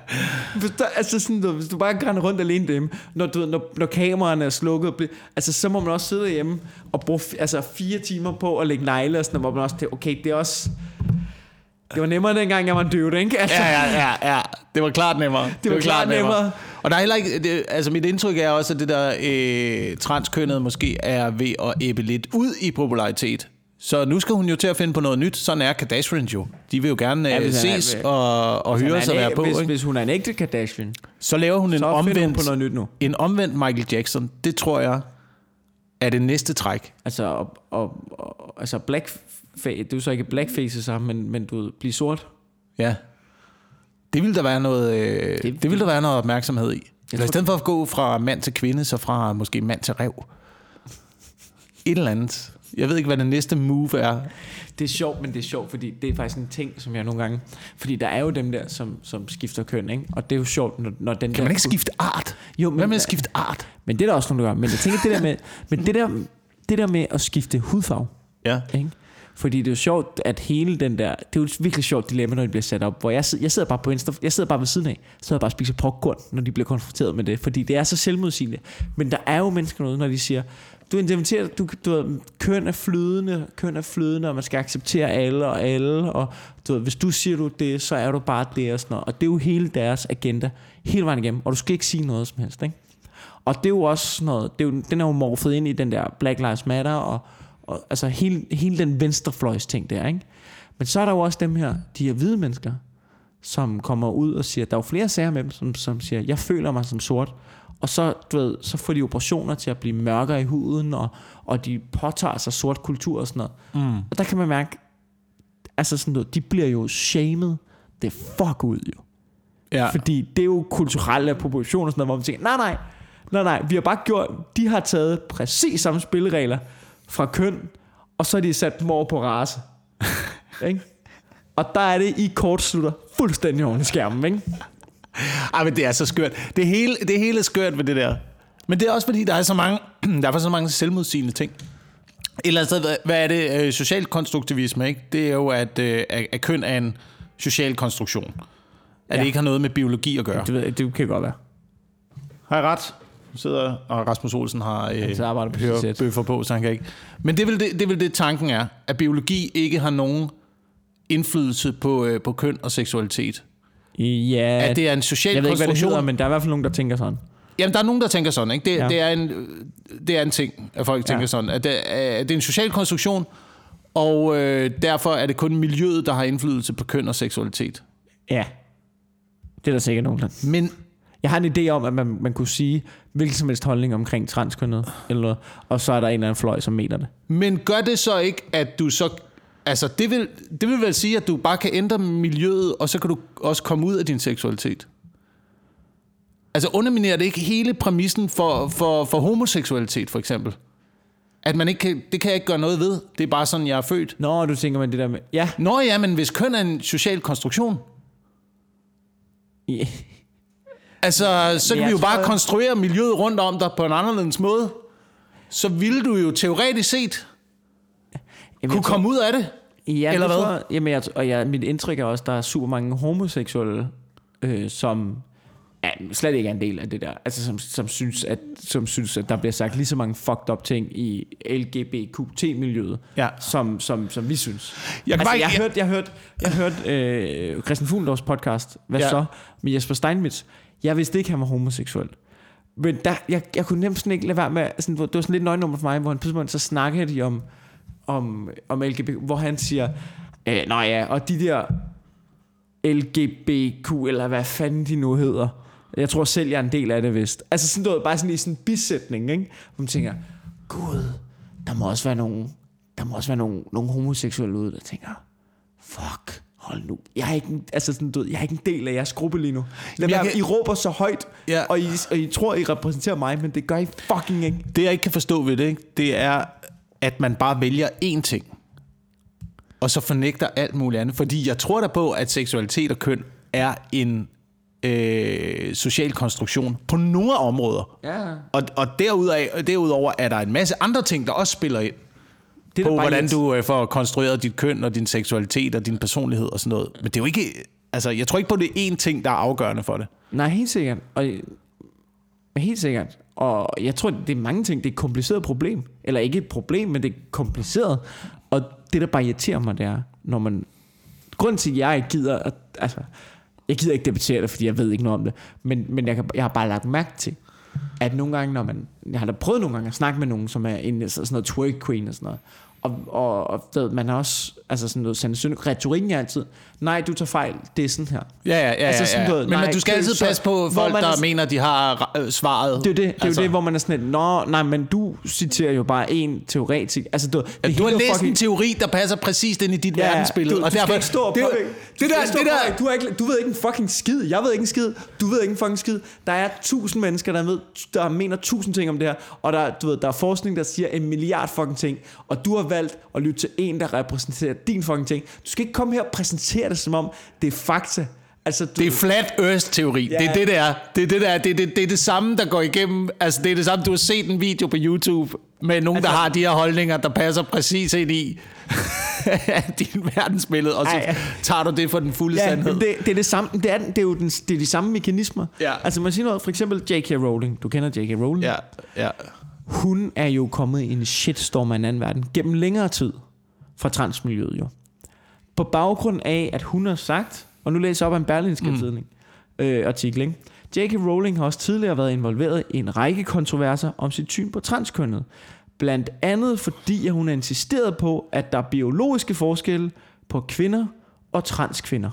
Hvis, der, altså sådan, du, hvis du bare grænder rundt alene derhjemme, når, du, når, når kameraerne er slukket, altså, så må man også sidde hjemme og bruge altså, fire timer på at lægge negle og sådan hvor man også tænker, okay, det er også... Det var nemmere dengang, jeg var en dude, ikke? Altså, Ja, ja, ja, ja. Det var klart nemmere. Det, var klart nemmere. Og der er heller ikke, det, altså mit indtryk er også, at det der øh, transkønnet måske er ved at æbbe lidt ud i popularitet. Så nu skal hun jo til at finde på noget nyt. Sådan er Kardashian jo. De vil jo gerne Ja, øh, han er- ses og, og høre sig en- være på. Hvis, ikke? hvis hun er en ægte Kardashian, Så laver hun en så hun omvendt, på noget nyt nu. en omvendt Michael Jackson. Det tror jeg er det næste træk. Altså, og, og, og, altså blackface, det er så ikke blackface sammen, men, men du ved, blive sort. Ja. Det vil der være noget, øh, det, Det- det vil der være noget opmærksomhed i. Eller i stedet for at gå fra mand til kvinde, så fra måske mand til rev. Et eller andet. Jeg ved ikke, hvad det næste move er. Det er sjovt, men det er sjovt, fordi det er faktisk en ting, som jeg nogle gange... Fordi der er jo dem der, som, som skifter køn, ikke? Og det er jo sjovt, når, når den Kan der... man ikke skifte art? Jo, men, Hvad med at skifte art? men det er der også nogle, der gør. Men jeg tænker, det der med, men det der, det der med at skifte hudfarve, Ja. ikke? Fordi det er jo sjovt, at hele den der... Det er jo et virkelig sjovt dilemma, når det bliver sat op. Hvor jeg, jeg sidder bare på Insta, jeg sidder bare ved siden af. Så sidder bare og spiser popcorn, når de bliver konfronteret med det. Fordi det er så selvmodsigende. Men der er jo mennesker noget, når de siger... Du inviterer, du, du ved, køn er flydende, køn er flydende, og man skal acceptere alle og alle, og du ved, hvis du siger du det, så er du bare det og sådan noget. Og det er jo hele deres agenda, hele vejen igennem, og du skal ikke sige noget som helst, ikke? Og det er jo også sådan noget, det er jo, den er jo morfet ind i den der Black Lives Matter, og, og altså hele, hele den venstrefløjs ting der, ikke? Men så er der jo også dem her, de her hvide mennesker, som kommer ud og siger, der er jo flere sager med dem, som, som siger, jeg føler mig som sort. Og så, du ved, så får de operationer til at blive mørkere i huden, og, og de påtager sig sort kultur og sådan noget. Mm. Og der kan man mærke, altså sådan noget, de bliver jo shamed det fuck ud jo. ja. Fordi det er jo kulturelle proportioner og sådan noget, hvor man tænker, nej, nej, nej, nej, vi har bare gjort, de har taget præcis samme spilleregler fra køn, og så har de sat dem over på race. ikke? Og der er det, I kortslutter fuldstændig oven i skærmen, ikke? Ej, men det er så skørt. Det hele, det hele er skørt ved det der. Men det er også fordi, der er så mange der er for så mange selvmodsigende ting. Et eller andet sted, hvad, er det? Øh, social konstruktivisme, ikke? Det er jo, at, øh, at, at køn er en social konstruktion. At. Ja. det ikke har noget med biologi at gøre. Det, ved, jeg- det kan godt være. Har jeg ret? Sidder, og Rasmus Olsen har øh, arbejder på bøffer på, så han kan ikke. Men det er, vel det, det er vel det, tanken er, at biologi ikke har nogen indflydelse på, øh, på køn og seksualitet. Ja, At det er en social jeg ved ikke, hvad det konstruktion. hedder, men der er i hvert fald nogen, der tænker sådan. Jamen, der er nogen, der tænker sådan. Ikke? Det, ja. Det, er en, det er en ting, at folk tænker Ja. sådan. At det, at det er en social konstruktion, og øh, derfor er det kun miljøet, der har indflydelse på køn og seksualitet. Ja. Det er der sikkert nogen, der... Men Jeg har en idé om, at man, man kunne sige hvilken som helst holdning omkring transkønnet, eller og så er der en eller anden fløj, som mener det. Men gør det så ikke, at du så... Altså, det vil, det vil vel sige, at du bare kan ændre miljøet, og så kan du også komme ud af din seksualitet? Altså, underminerer det ikke hele præmissen for, for, for homoseksualitet, for eksempel? At man ikke kan, det kan jeg ikke gøre noget ved. Det er bare sådan, jeg er født. Nå, du tænker man det der med... Ja. Nå ja, men hvis køn er en social konstruktion, ja. Altså, så kan jeg vi jo tror, bare jeg- konstruere miljøet rundt om dig på en anderledes måde. Så ville du jo teoretisk set Jamen, kunne jeg tror- komme ud af det. Ja, Eller hvad? Tror, jeg- jamen, jeg, og jeg, mit indtryk er også, at der er super mange homoseksuelle, øh, som ja, slet ikke er en del af det der. Altså, som, som, synes, at, som synes, at der bliver sagt lige så mange fucked up ting i LGBTQ-miljøet, Ja. som, som, som vi synes. Jeg altså, bare ikke- jeg hørte, jeg hørte, jeg hørte øh, Christian Fuglendorfs podcast, hvad Ja. ja. så, med Jesper Steinmetz. Jeg vidste ikke, han var homoseksuel. Men der, jeg, jeg kunne nemt sådan ikke lade være med, sådan, det var sådan lidt nøgnummer for mig, hvor han pludselig så snakkede de om, om, om LGBT, hvor han siger, øh, nej ja, og de der LGBTQ, eller hvad fanden de nu hedder, jeg tror selv, jeg er en del af det vist. Altså sådan noget, bare sådan i sådan en bisætning, ikke? Hvor man tænker, gud, der må også være nogen, der må også være nogen, nogen homoseksuelle ude, der tænker, fuck, hold nu. Jeg er ikke en, altså sådan, du jeg er ikke en del af jeres gruppe lige nu. Lad jeg kan- I råber så højt, Ja. og, I, og I tror, I repræsenterer mig, men det gør I fucking ikke. Det jeg ikke kan forstå ved det, ikke, det er, at man bare vælger én ting, og så fornægter alt muligt andet. Fordi jeg tror da på, at seksualitet og køn er en øh, social konstruktion på nogle områder. Ja. Og, og derudover, derudover er der en masse andre ting, der også spiller ind Det på, hvordan lidt- du øh, får konstrueret dit køn og din seksualitet og din personlighed og sådan noget. Men det er jo ikke... Altså, jeg tror ikke på, det er én ting, der er afgørende for det. Nej, helt sikkert. Og, helt sikkert. Og jeg tror, det er mange ting. Det er et kompliceret problem. Eller ikke et problem, men det er kompliceret. Og det, der bare irriterer mig, det er, når man... Grunden til, at jeg ikke gider... At, altså, jeg gider ikke debattere det, fordi jeg ved ikke noget om det. Men, men jeg, kan, jeg har bare lagt mærke til, at nogle gange, når man... Jeg har da prøvet nogle gange at snakke med nogen, som er en sådan noget twerk queen og sådan noget. Og, og, og ved, man har også... Altså sådan noget... Sådan, retorikken er altid... Nej, du tager fejl. Det er sådan her. Ja, ja, ja. Altså sådan ja, ja. noget, Men, nej, men du skal altid så- passe på folk, der er- mener, de har øh, svaret. Det er jo det, det, er Altså- jo det hvor man er sådan lidt, Nå, nej, men du citerer jo bare en teoretik. Altså, du, det Ja, du har er læst fucking- en teori, der passer præcis ind i dit Ja, verdensbillede. Du, og du derfor, skal ikke stå det, det, der, det der, du, har ikke, du ved ikke en fucking skid. Jeg ved ikke en skid. Du ved ikke en fucking skid. Der er tusind mennesker, der, ved, der mener tusind ting om det her. Og der, du ved, der er forskning, der siger en milliard fucking ting. Og du har valgt at lytte til en, der repræsenterer din fucking ting. Du skal ikke komme her og præsentere det, som om det er fakta. Altså, du, det er flat earth-teori. Ja. Det er det, der. Det er det, der. Det, er det, det er det samme, der går igennem. Altså, det er det samme. Du har set en video på YouTube med nogen, altså, der har de her holdninger, der passer præcis ind i din verdensbillede, og så Ej, tager du det for den fulde Ja, sandhed. det, det er det samme. Det er, det er jo den, det er de samme mekanismer. Ja. Altså man siger noget, for eksempel J.K. Rowling. Du kender J.K. Rowling. Ja, ja. Hun er jo kommet i en shitstorm af en anden verden gennem længere tid fra transmiljøet jo. På baggrund af, at hun har sagt, og nu læser jeg op af en berlinske mm. tidning, øh, artikel, ikke? J.K. Rowling har også tidligere været involveret i en række kontroverser om sit syn på transkønnet. Blandt andet fordi, at hun har insisteret på, at der er biologiske forskelle på kvinder og transkvinder.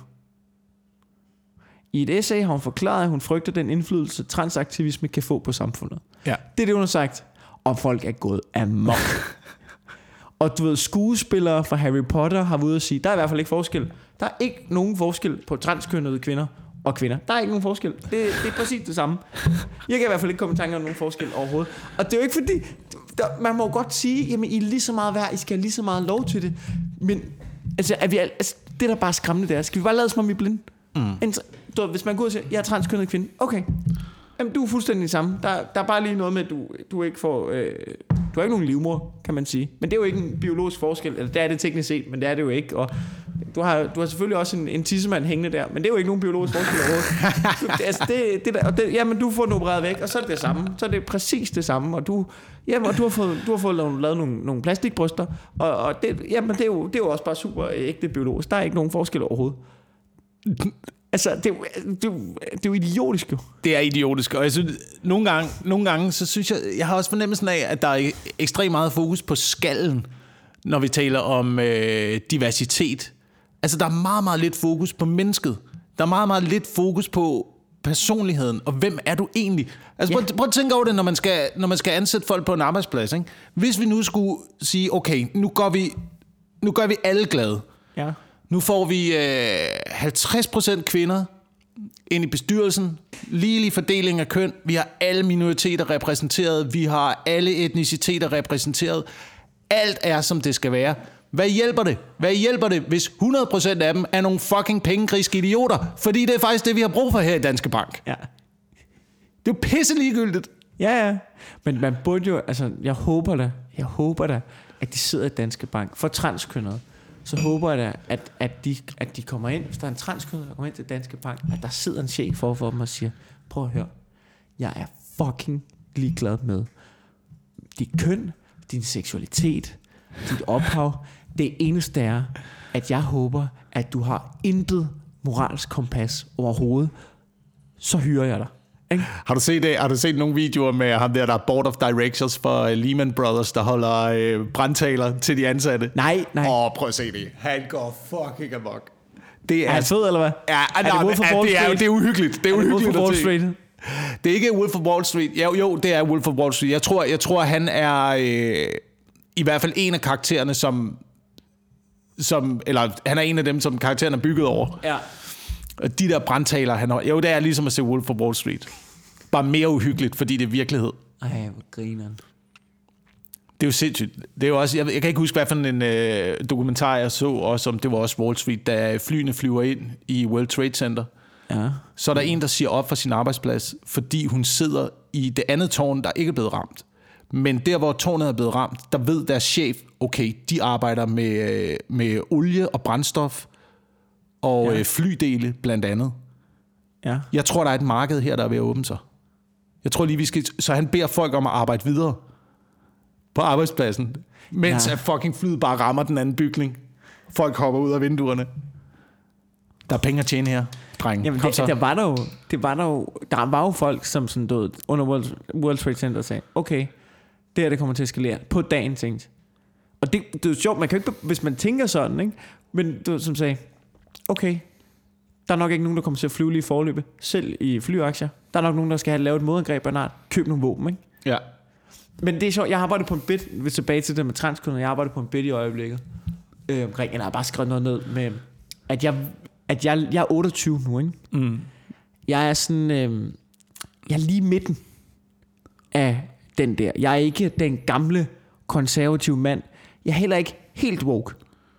I et essay har hun forklaret, at hun frygter den indflydelse, transaktivisme kan få på samfundet. ja. Det er det, hun har sagt. Og folk er gået amok. og du ved, skuespillere fra Harry Potter har været ude og sige, der er i hvert fald ikke forskel. Der er ikke nogen forskel på transkønnede kvinder og kvinder. Der er ikke nogen forskel. Det, det er præcis det samme. Jeg kan i hvert fald ikke komme i tanke om nogen forskel overhovedet. Og det er jo ikke fordi, der, man må jo godt sige, jamen I er lige så meget værd, I skal have lige så meget lov til det. Men altså, er vi, al- altså det der bare er skræmmende, det er, skal vi bare lade som om vi er blinde? Mm. En, du, hvis man går ud og siger, jeg er transkønnet kvinde, okay. Jamen, du er fuldstændig samme. Der, der er bare lige noget med, at du, du ikke får... Øh, du har ikke nogen livmor, kan man sige. Men det er jo ikke en biologisk forskel. Eller det er det teknisk set, men det er det jo ikke. Og du har, du har selvfølgelig også en, en tissemand hængende der, men det er jo ikke nogen biologisk forskel overhovedet. Det, altså, det, det der, og det, jamen, du får den opereret væk, og så er det det samme. Så er det præcis det samme. Og du, jamen, og du har fået, du har fået lavet, lavet nogle, nogle plastikbryster, og, og det, jamen, det, er jo, det er jo også bare super ægte biologisk. Der er ikke nogen forskel overhovedet. Altså, det, er det, det er jo idiotisk jo. Det er idiotisk, og jeg synes, nogle gange, nogle gange, så synes jeg, jeg har også fornemmelsen af, at der er ekstremt meget fokus på skallen, når vi taler om øh, diversitet. Altså, der er meget, meget lidt fokus på mennesket. Der er meget, meget lidt fokus på personligheden, og hvem er du egentlig? Altså, prøv, prøv at tænke over det, når man, skal, når man skal ansætte folk på en arbejdsplads. Ikke? Hvis vi nu skulle sige, okay, nu gør vi, nu gør vi alle glade. Ja. Nu får vi øh, 50% kvinder ind i bestyrelsen. Ligelig fordeling af køn. Vi har alle minoriteter repræsenteret. Vi har alle etniciteter repræsenteret. Alt er, som det skal være. Hvad hjælper det? Hvad hjælper det, hvis 100% af dem er nogle fucking pengegriske idioter? Fordi det er faktisk det, vi har brug for her i Danske Bank. Ja. Det er jo pisse ligegyldigt. Ja, ja. Men man burde jo, altså, jeg håber da, jeg håber da, at de sidder i Danske Bank for transkønnede. Så håber jeg da, at, at, de, at de kommer ind, hvis der er en transkønnet, der kommer ind til Danske Bank, at der sidder en chef for, for dem og siger, prøv at høre, jeg er fucking ligeglad med dit køn, din seksualitet, dit ophav. Det eneste er, at jeg håber, at du har intet moralsk kompas overhovedet. Så hyrer jeg dig. Ikke? Har du set, det? har du set nogle videoer med ham der, der er board of directors for øh, Lehman Brothers, der holder øh, brandtaler til de ansatte? Nej, nej. Åh, oh, prøv at se det. Han går fucking amok. Det Er han fed, eller hvad? Ja, er det of ja, Wall det, er, det er uhyggeligt. Det er, Er det uhyggeligt of Wall. Street? Det er ikke Wolf of Wall Street. Jo, jo, det er Wolf of Wall Street. Jeg tror, jeg tror han er øh, i hvert fald en af karaktererne, som, som... Eller han er en af dem, som karakteren er bygget over. Ja. Og de der brandtaler, han har... Jo, det er ligesom at se Wolf of Wall Street. Bare mere uhyggeligt, fordi det er virkelighed. Ej, hvor grineren. Det er jo sindssygt. Det er jo også, jeg, jeg kan ikke huske, hvad for en øh, dokumentar jeg så, også om det var også Wall Street, da flyene flyver ind i World Trade Center. Ja. Så er der en, der siger op fra sin arbejdsplads, fordi hun sidder i det andet tårn, der ikke er blevet ramt. Men der, hvor tårnet er blevet ramt, der ved deres chef, okay, de arbejder med, øh, med olie og brændstof og Ja. ja. flydele blandt andet. Ja. Jeg tror, der er et marked her, der er ved at åbne sig. Jeg tror lige, vi skal... Så han beder folk om at arbejde videre på arbejdspladsen, mens Ja. at fucking flyet bare rammer den anden bygning. Folk hopper ud af vinduerne. Der er penge at tjene her, dreng. Jamen, Kom det, så. der var der jo, det var der jo, der var jo folk, som sådan døde under World, World Trade Center sagde, okay, det her det kommer til at eskalere på dagen tænkt. Og det, det er jo sjovt, man kan jo ikke, hvis man tænker sådan, ikke? Men du som sagde, okay, der er nok ikke nogen, der kommer til at flyve lige i forløbet, selv i flyaktier. Der er nok nogen, der skal have lavet et modangreb art. Køb nogle våben, ikke? Ja. Men det er sjovt, jeg har arbejdet på en bit, hvis tilbage til det med transkønnet, jeg arbejder på en bit i øjeblikket. Øh, omkring, jeg har bare skrevet noget ned med, at jeg, at jeg, jeg er 28 nu, ikke? Mm. Jeg er sådan, øh, jeg er lige midten af den der. Jeg er ikke den gamle konservative mand. Jeg er heller ikke helt woke.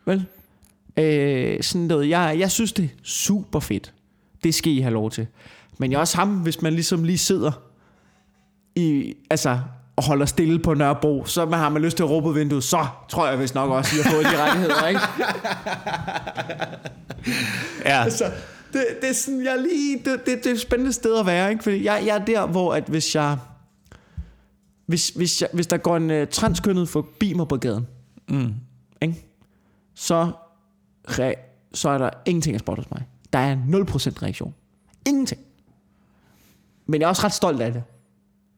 Vel? Øh, sådan noget. Jeg, jeg synes, det er super fedt. Det skal I have lov til. Men jeg er også ham, hvis man ligesom lige sidder i, altså, og holder stille på Nørrebro, så man har man lyst til at råbe ud vinduet, så tror jeg vist nok også, at I har fået de rettigheder, ikke? Ja. altså, det, det er sådan, jeg lige, det, det, det er et spændende sted at være, ikke? Fordi jeg, jeg er der, hvor at hvis jeg, hvis, hvis, jeg, hvis der går en uh, transkønnet forbi mig på gaden, Mm. ikke? Så, re, så er der ingenting at spotte hos mig. Der er 0% reaktion. Ingenting. Men jeg er også ret stolt af det.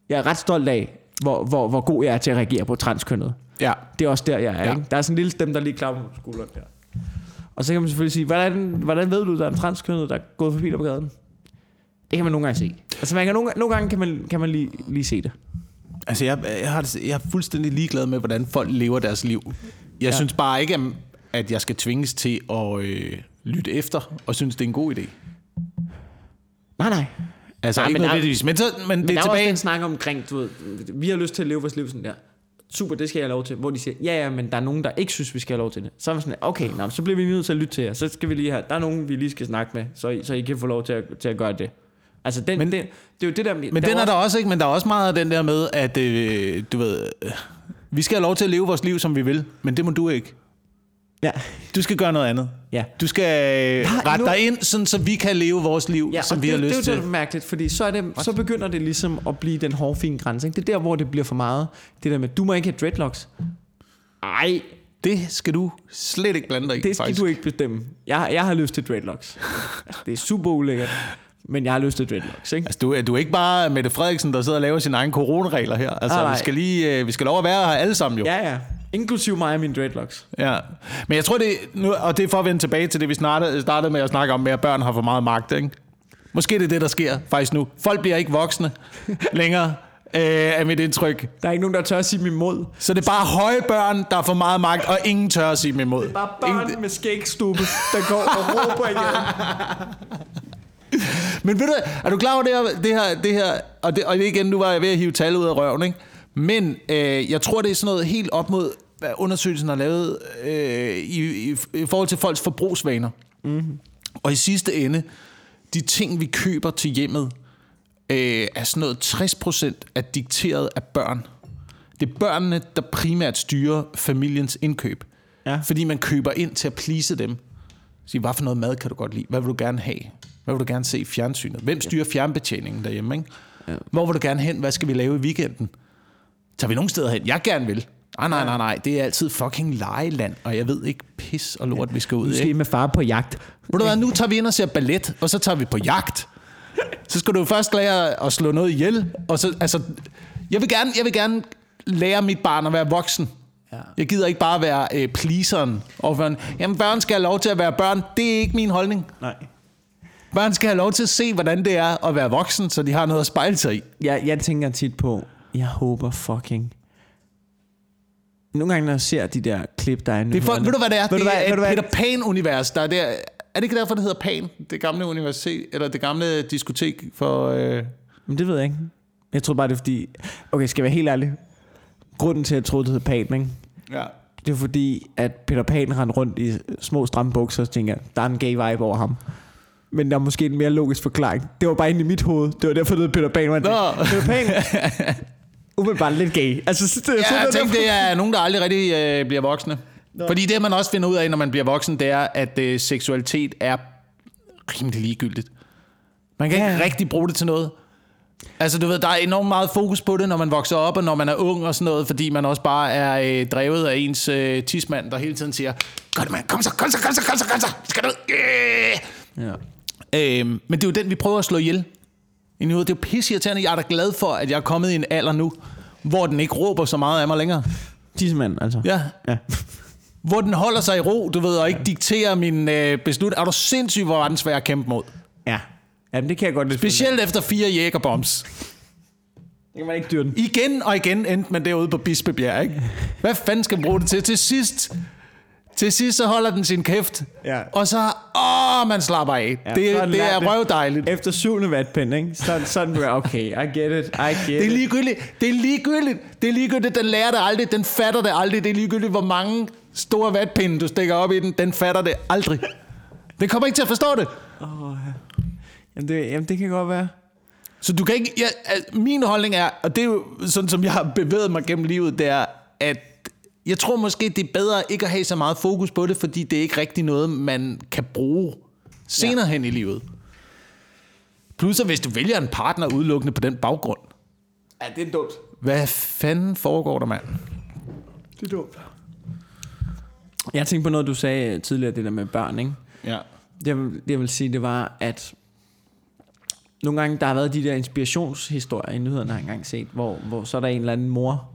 Jeg er ret stolt af, hvor, hvor, hvor god jeg er til at reagere på transkønnet. Ja. Det er også der, jeg er. Ja. Ikke? Der er sådan en lille stemme, der lige klapper på skulderen der. Og så kan man selvfølgelig sige, hvordan, hvordan ved du, der er en transkønnet, der er gået forbi dig på gaden? Det kan man nogle gange se. Altså man kan, nogle, nogle gange kan man, kan man lige, lige se det. Altså, jeg, jeg, har, det- jeg er fuldstændig ligeglad med, hvordan folk lever deres liv. Jeg ja. synes bare ikke, at- at jeg skal tvinges til at øh, lytte efter, og synes, det er en god idé. Nej, nej. Altså, Nej, ikke men der- nødvendigvis. Men, så, men, Men det der er er også tilbage... en snak omkring, du ved, vi har lyst til at leve vores liv sådan der. Super, det skal jeg have lov til. Hvor de siger, ja, ja, men der er nogen, der ikke synes, vi skal have lov til det. Så er man sådan, okay, nå, så bliver vi nødt til at lytte til jer. Så skal vi lige have, der er nogen, vi lige skal snakke med, så I, så I kan få lov til at, til at gøre det. Altså, den, men, den, det er jo det der... Men den er der også, ikke? Men der er også meget af den der med, at øh, du ved, øh, vi skal have lov til at leve vores liv, som vi vil, men det må du ikke. Ja, Du skal gøre noget andet. ja. Du skal øh, Nej, rette nu- dig ind, sådan, så vi kan leve vores liv, Ja, som vi det, har det, lyst det, til. er jo det, der er mærkeligt, fordi så, er det, så begynder det ligesom at blive den hårde, fine grænse. Ikke? Det er der, hvor det bliver for meget. Det der med, du må ikke have dreadlocks. Ej, Det skal du slet ikke blande dig i, det skal faktisk. du ikke bestemme. Jeg, jeg har lyst til dreadlocks. Altså, det er super ulækkert, men jeg har lyst til dreadlocks. Ikke? Altså, du, er- du er ikke bare Mette Frederiksen, der sidder og laver sine egne coronaregler her. Altså, nej. vi skal lige, øh, vi skal lov at være her alle sammen jo. Ja, ja. Inklusiv mig og mine dreadlocks. Ja. Men jeg tror, det nu, og det er for at vende tilbage til det, vi startede, startede med at snakke om, med at børn har for meget magt. Ikke? Måske det er det, der sker faktisk nu. Folk bliver ikke voksne længere, øh, er mit indtryk. Der er ikke nogen, der tør at sige dem imod. Så det er bare høje børn, der får meget magt, og ingen tør at sige dem imod. Bare børn med skægstube, der går og råber igen. Men ved du, er du klar over det her, det her, det her og, det, og det igen, nu var jeg ved at hive tal ud af røven, ikke? Men øh, jeg tror, det er sådan noget helt op mod, hvad undersøgelsen har lavet øh, i, i, i forhold til folks forbrugsvaner. Mm-hmm. Og i sidste ende, de ting, vi køber til hjemmet, øh, er sådan noget 60% er dikteret af børn. Det er børnene, der primært styrer familiens indkøb. Ja. Fordi man køber ind til at please dem. Sige, hvad for noget mad kan du godt lide? Hvad vil du gerne have? Hvad vil du gerne se i fjernsynet? Hvem styrer fjernbetjeningen derhjemme? Ikke? Ja. Hvor vil du gerne hen? Hvad skal vi lave i weekenden? Tager vi nogen steder hen? Jeg gerne vil. Nej, nej, nej, nej. Det er altid fucking lejeland, og jeg ved ikke pis og lort, vi skal ud. Måske Ikke? med far på jagt. Ved du hvad, nu tager vi ind og ser ballet, og så tager vi på jagt. Så skal du jo først lære at slå noget ihjel, og så, altså, jeg vil gerne, jeg vil gerne lære mit barn at være voksen. Ja. Jeg gider ikke bare være øh, pleaseren overfor en, Jamen, børn skal have lov til at være børn. Det er ikke min holdning. Nej. Børn skal have lov til at se, hvordan det er at være voksen, så de har noget at spejle sig i. Jeg, jeg tænker tit på, jeg håber fucking... Nogle gange, når jeg ser de der klip, der er Det er for, ved du, hvad det er? Ved det er du et? Peter Pan-univers. Der er, der, er det ikke derfor, det hedder Pan? Det gamle universitet, eller det gamle diskotek for... Øh... Men det ved jeg ikke. Jeg tror bare, det er fordi... Okay, skal jeg være helt ærlig? Grunden til, at jeg troede, det hed Pan, ikke? Ja. Det er fordi, at Peter Pan rendte rundt i små stramme bukser, og tænker der er en gay vibe over ham. Men der er måske en mere logisk forklaring. Det var bare inde i mit hoved. Det var derfor, det hed Peter Pan. Man, Nå. Peter Pan. Umiddelbart lidt gay. Altså, så det, Ja, jeg det, tænkte, det er nogen, der aldrig rigtig øh, bliver voksne. Nå. Fordi det, man også finder ud af, når man bliver voksen, det er, at øh, seksualitet er rimelig ligegyldigt. Man kan Ja. ikke rigtig bruge det til noget. Altså, du ved, der er enormt meget fokus på det, når man vokser op, og når man er ung og sådan noget, fordi man også bare er øh, drevet af ens øh, tidsmand, der hele tiden siger, Godt, mand, kom så, kom så, kom så, kom så, kom så, skal ud. Yeah! Ja. Øhm, men det er jo den, vi prøver at slå ihjel. Ind i hovedet. Det er jo pisseirriterende. Jeg er da glad for, at jeg er kommet i en alder nu, hvor den ikke råber så meget af mig længere. Tissemand, altså. Ja. ja. Hvor den holder sig i ro, du ved, og ikke dikterer min øh, beslut. Er du sindssyg, hvor var den svær at kæmpe mod? Ja. Jamen, det kan jeg godt lidt Specielt efter fire jægerbombs. Det kan man ikke dyre den. Igen og igen endte man derude på Bispebjerg, ikke? Hvad fanden skal man bruge det til? Til sidst, til sidst så holder den sin kæft. Ja. Og så, åh, man slapper af. Ja, det, det er røvdejligt. Efter syvende vatpind, ikke? Så, sådan du er, okay, I get it, I get Det er ligegyldigt. Det er ligegyldigt. Det er ligegyldigt. Den lærer det aldrig. Den fatter det aldrig. Det er ligegyldigt, hvor mange store vatpinde, du stikker op i den. Den fatter det aldrig. Den kommer ikke til at forstå det. Jamen, det, jamen, det kan godt være. Så du kan ikke... Ja, altså, min holdning er, og det er jo sådan, som jeg har bevæget mig gennem livet, det er, at jeg tror måske, det er bedre ikke at have så meget fokus på det, fordi det er ikke rigtig noget, man kan bruge senere ja. hen i livet. Plus, at hvis du vælger en partner udelukkende på den baggrund, Ja, det er dumt. hvad fanden foregår der, mand? Det er dumt. Jeg tænkte på noget, du sagde tidligere, det der med børn, ikke? Ja. Det jeg, vil, det, jeg vil sige, det var, at nogle gange, der har været de der inspirationshistorier i nyhederne, har jeg engang set, hvor, hvor så er der en eller anden mor,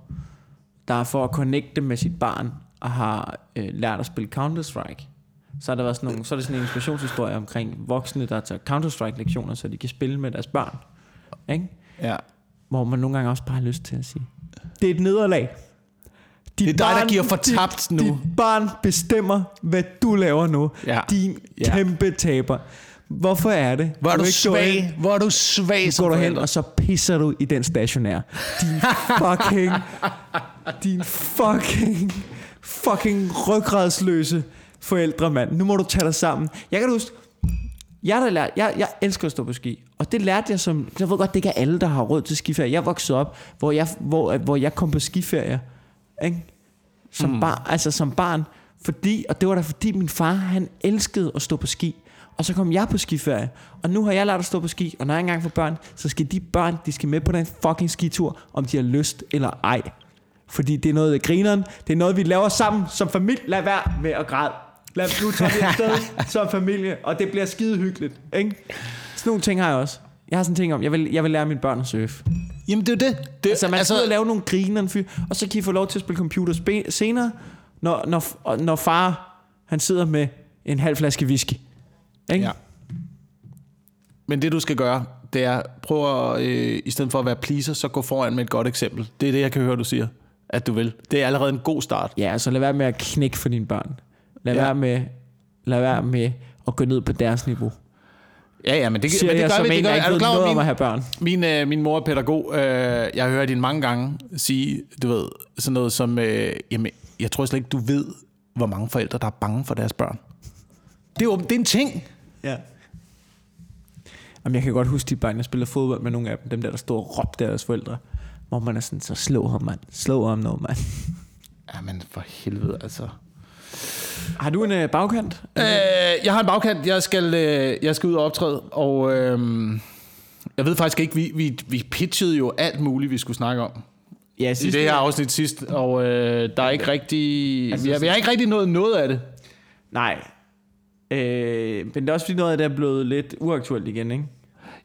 der er for at connecte med sit barn, og har øh, lært at spille Counter-Strike. Så er der været sådan nogle, så er det sådan en inspirationshistorie omkring voksne, der tager Counter-Strike-lektioner, så de kan spille med deres børn. Ikke? ja. Hvor man nogle gange også bare har lyst til at sige, det er et nederlag. Dit Det er dig, der giver fortabt dit, nu. Dit barn bestemmer, hvad du laver nu. Ja. Din Ja. kæmpe taber. Hvorfor er det? Hvor er du går svag? Hvor er du svag Nu som går du hen, og så pisser du i den stationær. Din fucking... din fucking... Fucking ryggradsløse forældre, mand. Nu må du tage dig sammen. Jeg kan huske... Jeg, der lært, jeg, jeg elsker at stå på ski, og det lærte jeg som... Jeg ved godt, det ikke er alle, der har råd til skiferie. Jeg voksede op, hvor jeg, hvor, hvor jeg kom på skiferie, ikke? Som, mm. bar, altså som barn, fordi, og det var da fordi min far, han elskede at stå på ski. Og så kom jeg på skiferie, og nu har jeg lært at stå på ski, og når jeg engang får børn, så skal de børn, de skal med på den fucking skitur, om de har lyst eller ej. Fordi det er noget af grineren, det er noget, vi laver sammen som familie. Lad være med at græde. Lad nu tage vi afsted som familie, og det bliver skide hyggeligt. Ikke? Sådan nogle ting har jeg også. Jeg har sådan en ting om, jeg vil, jeg vil lære mine børn at surfe. Jamen, det er det. det Altså, man altså, skal lave nogle griner, fyr, og så kan I få lov til at spille computer senere, når, når, når far han sidder med en halv flaske whisky. Ikke? Ja. Men det du skal gøre, det er, prøv at, øh, i stedet for at være pleaser, så gå foran med et godt eksempel. Det er det, jeg kan høre, du siger, at du vil. Det er allerede en god start. Ja, så lad være med at knække for dine børn. Lad, Ja. være, med, lad være med at gå ned på deres niveau. Ja, ja, men det, Siger men det jeg gør som vi. Det gør, er du klar over, min, at have børn. Min, øh, min mor er pædagog. Øh, jeg har hørt hende mange gange sige, du ved, sådan noget som, øh, jamen, jeg tror slet ikke, du ved, hvor mange forældre, der er bange for deres børn. Det er jo det er en ting. Ja. Jamen, jeg kan godt huske de børn, jeg spillede fodbold med nogle af dem, dem der, der stod og råbte deres forældre. Hvor man er sådan, så slå ham, mand. Slå ham nu, mand. Ja, men for helvede, altså. Har du en øh, bagkant? Øh, jeg har en bagkant. Jeg skal, øh, jeg skal ud og optræde, og øh, jeg ved faktisk ikke, vi, vi, vi pitchede jo alt muligt, vi skulle snakke om. Ja, I det her afsnit sidst, og øh, der er ikke rigtig... Altså, vi, har, vi har ikke rigtig nået noget af det. Nej. Øh, men det er også fordi noget af det er blevet lidt uaktuelt igen, ikke?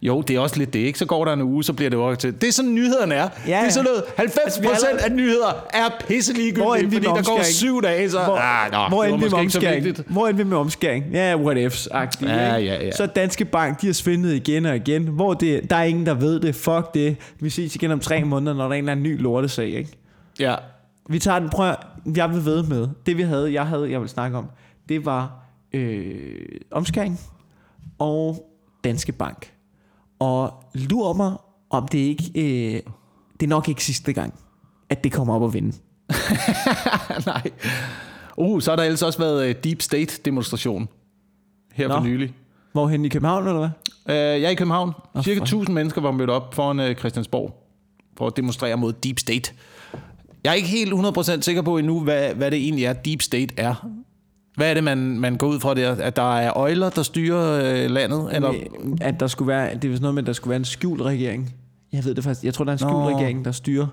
Jo, det er også lidt det, ikke? Så går der en uge, så bliver det jo til. Det er sådan, nyhederne er. Ja, Ja, Det er sådan noget, 90 Altså, allerede- af nyheder er pisse ligegyldige, vi fordi der går syv dage, så... Hvor, ah, nå, hvor endte vi med omskæring? Hvor endte vi med omskæring? Ja, what ifs agtigt Ja, ja, ja. Så Danske Bank, de har svindet igen og igen. Hvor det, der er ingen, der ved det. Fuck det. Vi ses igen om tre måneder, når der er en eller anden ny lortesag, ikke? Ja. Vi tager den, prøv jeg vil ved med. Det vi havde, jeg havde, jeg vil snakke om, det var øh, omskæring og Danske Bank. Og lurer mig, om det ikke, øh, det er nok ikke sidste gang, at det kommer op og vinde. Nej. Uh, så har der ellers også været øh, Deep State-demonstration her for Nå. nylig. Hvorhen i København, eller hvad? Uh, jeg er i København. Nå, Cirka for- 1000 mennesker var mødt op foran uh, Christiansborg for at demonstrere mod Deep State. Jeg er ikke helt 100% sikker på endnu, hvad, hvad det egentlig er, Deep State er. Hvad er det, man, man går ud fra der? At der er øjler, der styrer øh, landet? Eller? At der skulle være, det er vist noget med, at der skulle være en skjult regering. Jeg ved det faktisk. Jeg tror, der er en skjult Nå. regering, der styrer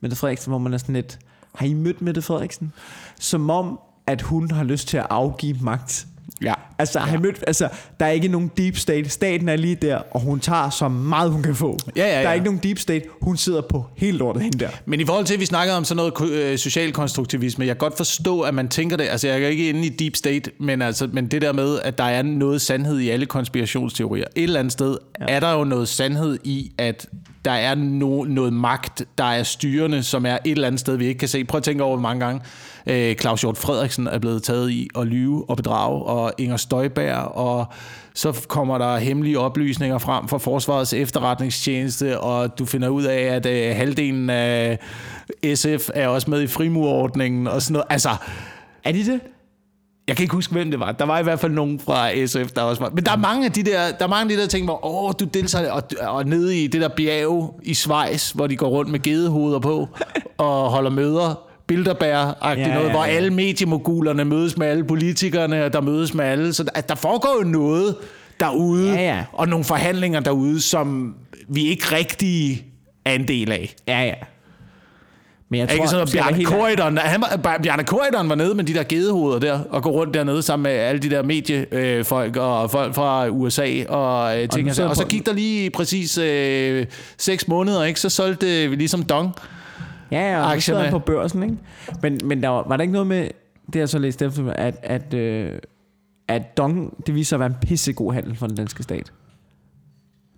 Mette Frederiksen, hvor man er sådan lidt... Har I mødt Mette Frederiksen? Som om, at hun har lyst til at afgive magt. Ja. Altså, har I mødt, altså, der er ikke nogen deep state. Staten er lige der, og hun tager så meget, hun kan få. Ja, ja, Der ja. er ikke nogen deep state. Hun sidder på helt lortet hende der. Men i forhold til, at vi snakker om sådan noget øh, social konstruktivisme, jeg kan godt forstå, at man tænker det. Altså, jeg er ikke inde i deep state, men, altså, men det der med, at der er noget sandhed i alle konspirationsteorier. Et eller andet sted ja. er der jo noget sandhed i, at der er no, noget magt, der er styrende, som er et eller andet sted, vi ikke kan se. Prøv at tænke over, hvor mange gange øh, Claus Hjort Frederiksen er blevet taget i at lyve og bedrage, og Inger Støjberg, og så kommer der hemmelige oplysninger frem fra Forsvarets efterretningstjeneste, og du finder ud af, at øh, halvdelen af SF er også med i frimurordningen og sådan noget. Altså, Er de det? jeg kan ikke huske, hvem det var. Der var i hvert fald nogen fra SF, der også var. Men der er mange af de der, der, er mange af de der ting, hvor åh, du deltager, og, og nede i det der bjerg i Schweiz, hvor de går rundt med gedehoveder på og holder møder, bilderbær-agtigt Ja, noget, ja, hvor ja. alle mediemogulerne mødes med alle politikerne, og der mødes med alle. Så der, der foregår jo noget derude, Ja, ja. og nogle forhandlinger derude, som vi ikke rigtig er en del af. Ja, ja. Men jeg Tror, ikke sådan, være Bjarne Corydon, han var, Bjarne Corydon var nede med de der gedehoveder der, og gå rundt dernede sammen med alle de der mediefolk og folk fra USA og øh, ting. Og, og så gik der lige præcis øh, seks måneder, ikke? så solgte vi ligesom Dong. Ja, ja, og aktierne. på børsen, ikke? Men, men der var, var der ikke noget med, det jeg så læst efter, at, at, øh, at Dong, det viser sig at være en pissegod handel for den danske stat.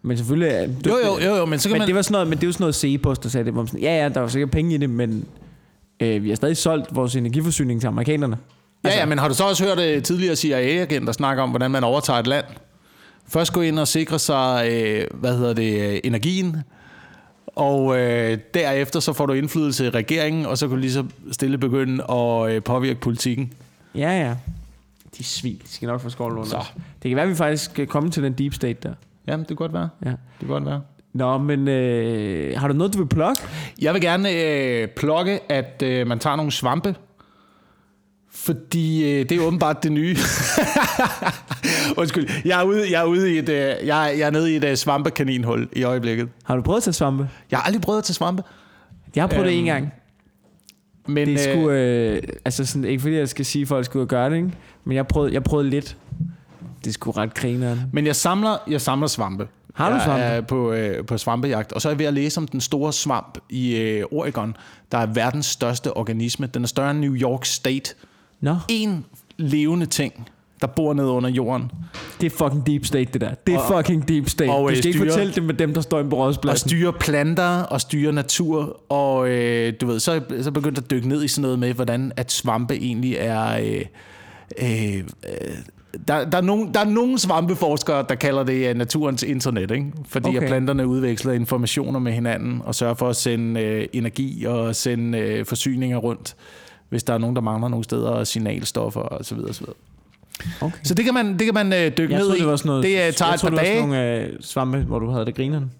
Men selvfølgelig er Jo, jo, jo, jo men så kan men man... det var sådan noget, men det er jo sådan noget Cepos, der sagde det, hvor man sådan, ja, ja, der var sikkert penge i det, men øh, vi har stadig solgt vores energiforsyning til amerikanerne. Ja, ja, men har du så også hørt uh, tidligere CIA-agenter snakke om, hvordan man overtager et land? Først gå ind og sikre sig, øh, hvad hedder det, øh, energien, og øh, derefter så får du indflydelse i regeringen, og så kan du lige så stille begynde at øh, påvirke politikken. Ja, ja. De svin, de skal nok få skovlen under Så. Det kan være, at vi faktisk skal komme til den deep state der. Jamen, det kan godt være. Ja. Det kan godt være. Nå, men øh, har du noget, du vil plukke? Jeg vil gerne øh, plukke, at øh, man tager nogle svampe. Fordi øh, det er åbenbart det nye. Undskyld, jeg er ude, jeg er ude i et, øh, jeg, er, jeg er nede i et øh, svampekaninhul i øjeblikket. Har du prøvet at tage svampe? Jeg har aldrig prøvet at tage svampe. Jeg har prøvet øhm, det Øhm, en gang. Men, Det er øh, sgu, øh, altså sådan, ikke fordi jeg skal sige, at folk og gøre det, ikke? men jeg prøvede, jeg prøvede lidt. Det sgu ret grineren. Men jeg samler, jeg samler svampe. Har du jeg svampe? er på, øh, på svampejagt, og så er jeg ved at læse om den store svamp i øh, Oregon, der er verdens største organisme. Den er større end New York State. Nå, En levende ting, der bor nede under jorden, det er fucking deep state, det der. Det er Og- fucking deep state. og, du øh, skal ikke styre- fortælle det med dem, der står inde på og rådspladsen. styrer planter og styrer natur, og øh, du ved, så så er jeg begyndt at dykke ned i sådan noget med, hvordan at svampe egentlig er... Øh, øh, øh, der, der, er nogen, der er nogle svampeforskere, der kalder det øh, naturens internet, ikke? fordi. Okay. at planterne udveksler informationer med hinanden og sørger for at sende øh, energi og sende øh, forsyninger rundt, hvis der er nogen, der mangler nogle steder, og signalstoffer og så videre. Så, videre. Okay. så det kan man, det kan man øh, dykke Jeg ned troede, i. det var sådan noget, det øh, tager jeg et par dage. sådan nogle øh, svampe, hvor du havde det grineren.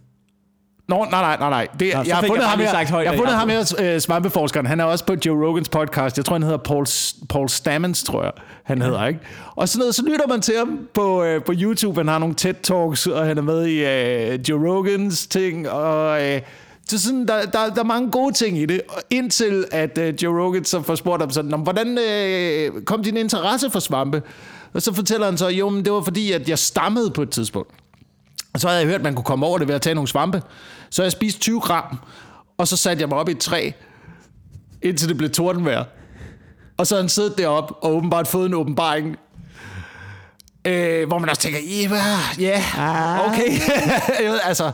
Nå, nej, nej, nej, nej. Det, Nå, jeg har fundet jeg ham her, sagt højt, jeg har fundet jeg- ham her, øh, svampeforskeren. Han er også på Joe Rogans podcast. Jeg tror, han hedder Paul, Paul Stamens, tror jeg, han hedder, ikke? Og sådan noget, så lytter man til ham på, øh, på YouTube. Han har nogle TED-talks, og han er med i øh, Joe Rogans ting, og... Øh, så sådan, der, der, der er mange gode ting i det, indtil at øh, Joe Rogan så får spurgt ham sådan, "Nå, hvordan øh, kom din interesse for svampe? Og så fortæller han så, jo, men det var fordi, at jeg stammede på et tidspunkt. Og så havde jeg hørt, at man kunne komme over det ved at tage nogle svampe. Så jeg spiste 20 gram, og så satte jeg mig op i et træ, indtil det blev tordenvejr. Og så har han siddet deroppe og åbenbart fået en åbenbaring, øh, hvor man også tænker, ja, ja, Ah. okay. Altså,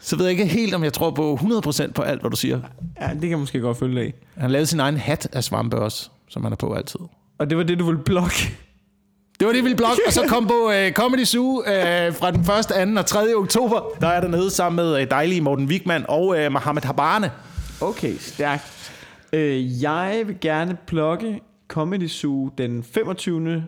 så ved jeg ikke helt, om jeg tror på 100% på alt, hvad du siger. Ja, det kan jeg måske godt følge i. Han lavede sin egen hat af svampe også, som han er på altid. Og det var det, du ville blokke. Det var det, vi ville blog, og så kom på uh, Comedy Zoo uh, fra den 1., 2. og 3. oktober. Der er der nede sammen med uh, dejlige Morten Wigman og uh, Mohammed Habane. Okay, stærkt. Øh, jeg vil gerne plukke Comedy Zoo den 25.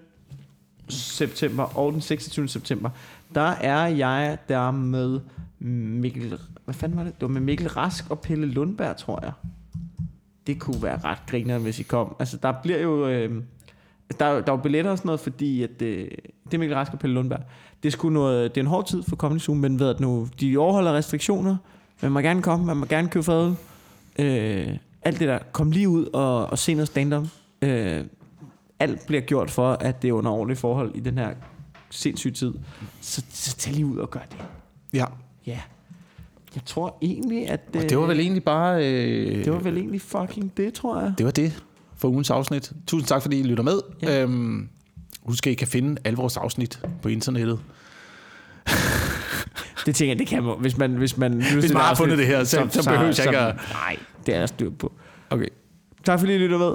september og den 26. september. Der er jeg der med Mikkel... Hvad fanden var det? Det var med Mikkel Rask og Pelle Lundberg, tror jeg. Det kunne være ret griner, hvis I kom. Altså, der bliver jo... Øh, der, der er jo billetter og sådan noget, fordi at, øh, det er Mikkel Rask og Pelle Lundberg. Det er, sgu noget, det er en hård tid for Comedy Zoom, men ved at nu, de overholder restriktioner. Man må gerne komme, man må gerne købe fad. Øh, alt det der. Kom lige ud og, og se noget stand-up. Øh, alt bliver gjort for, at det er under ordentlige forhold i den her sindssyge tid. Så, så tag lige ud og gør det. Ja, Ja. Jeg tror egentlig, at... og det var vel egentlig bare... Øh, det var vel egentlig fucking det, tror jeg. det var det for ugens afsnit. Tusind tak, fordi I lytter med. Ja. Øhm, husk, at I kan finde alle vores afsnit på internettet. Det tænker jeg, det kan man, hvis man... Hvis man, Hvis man har fundet det her, så- så behøver jeg ikke at- Nej, det er der styr på. Okay. Tak fordi I lytter med.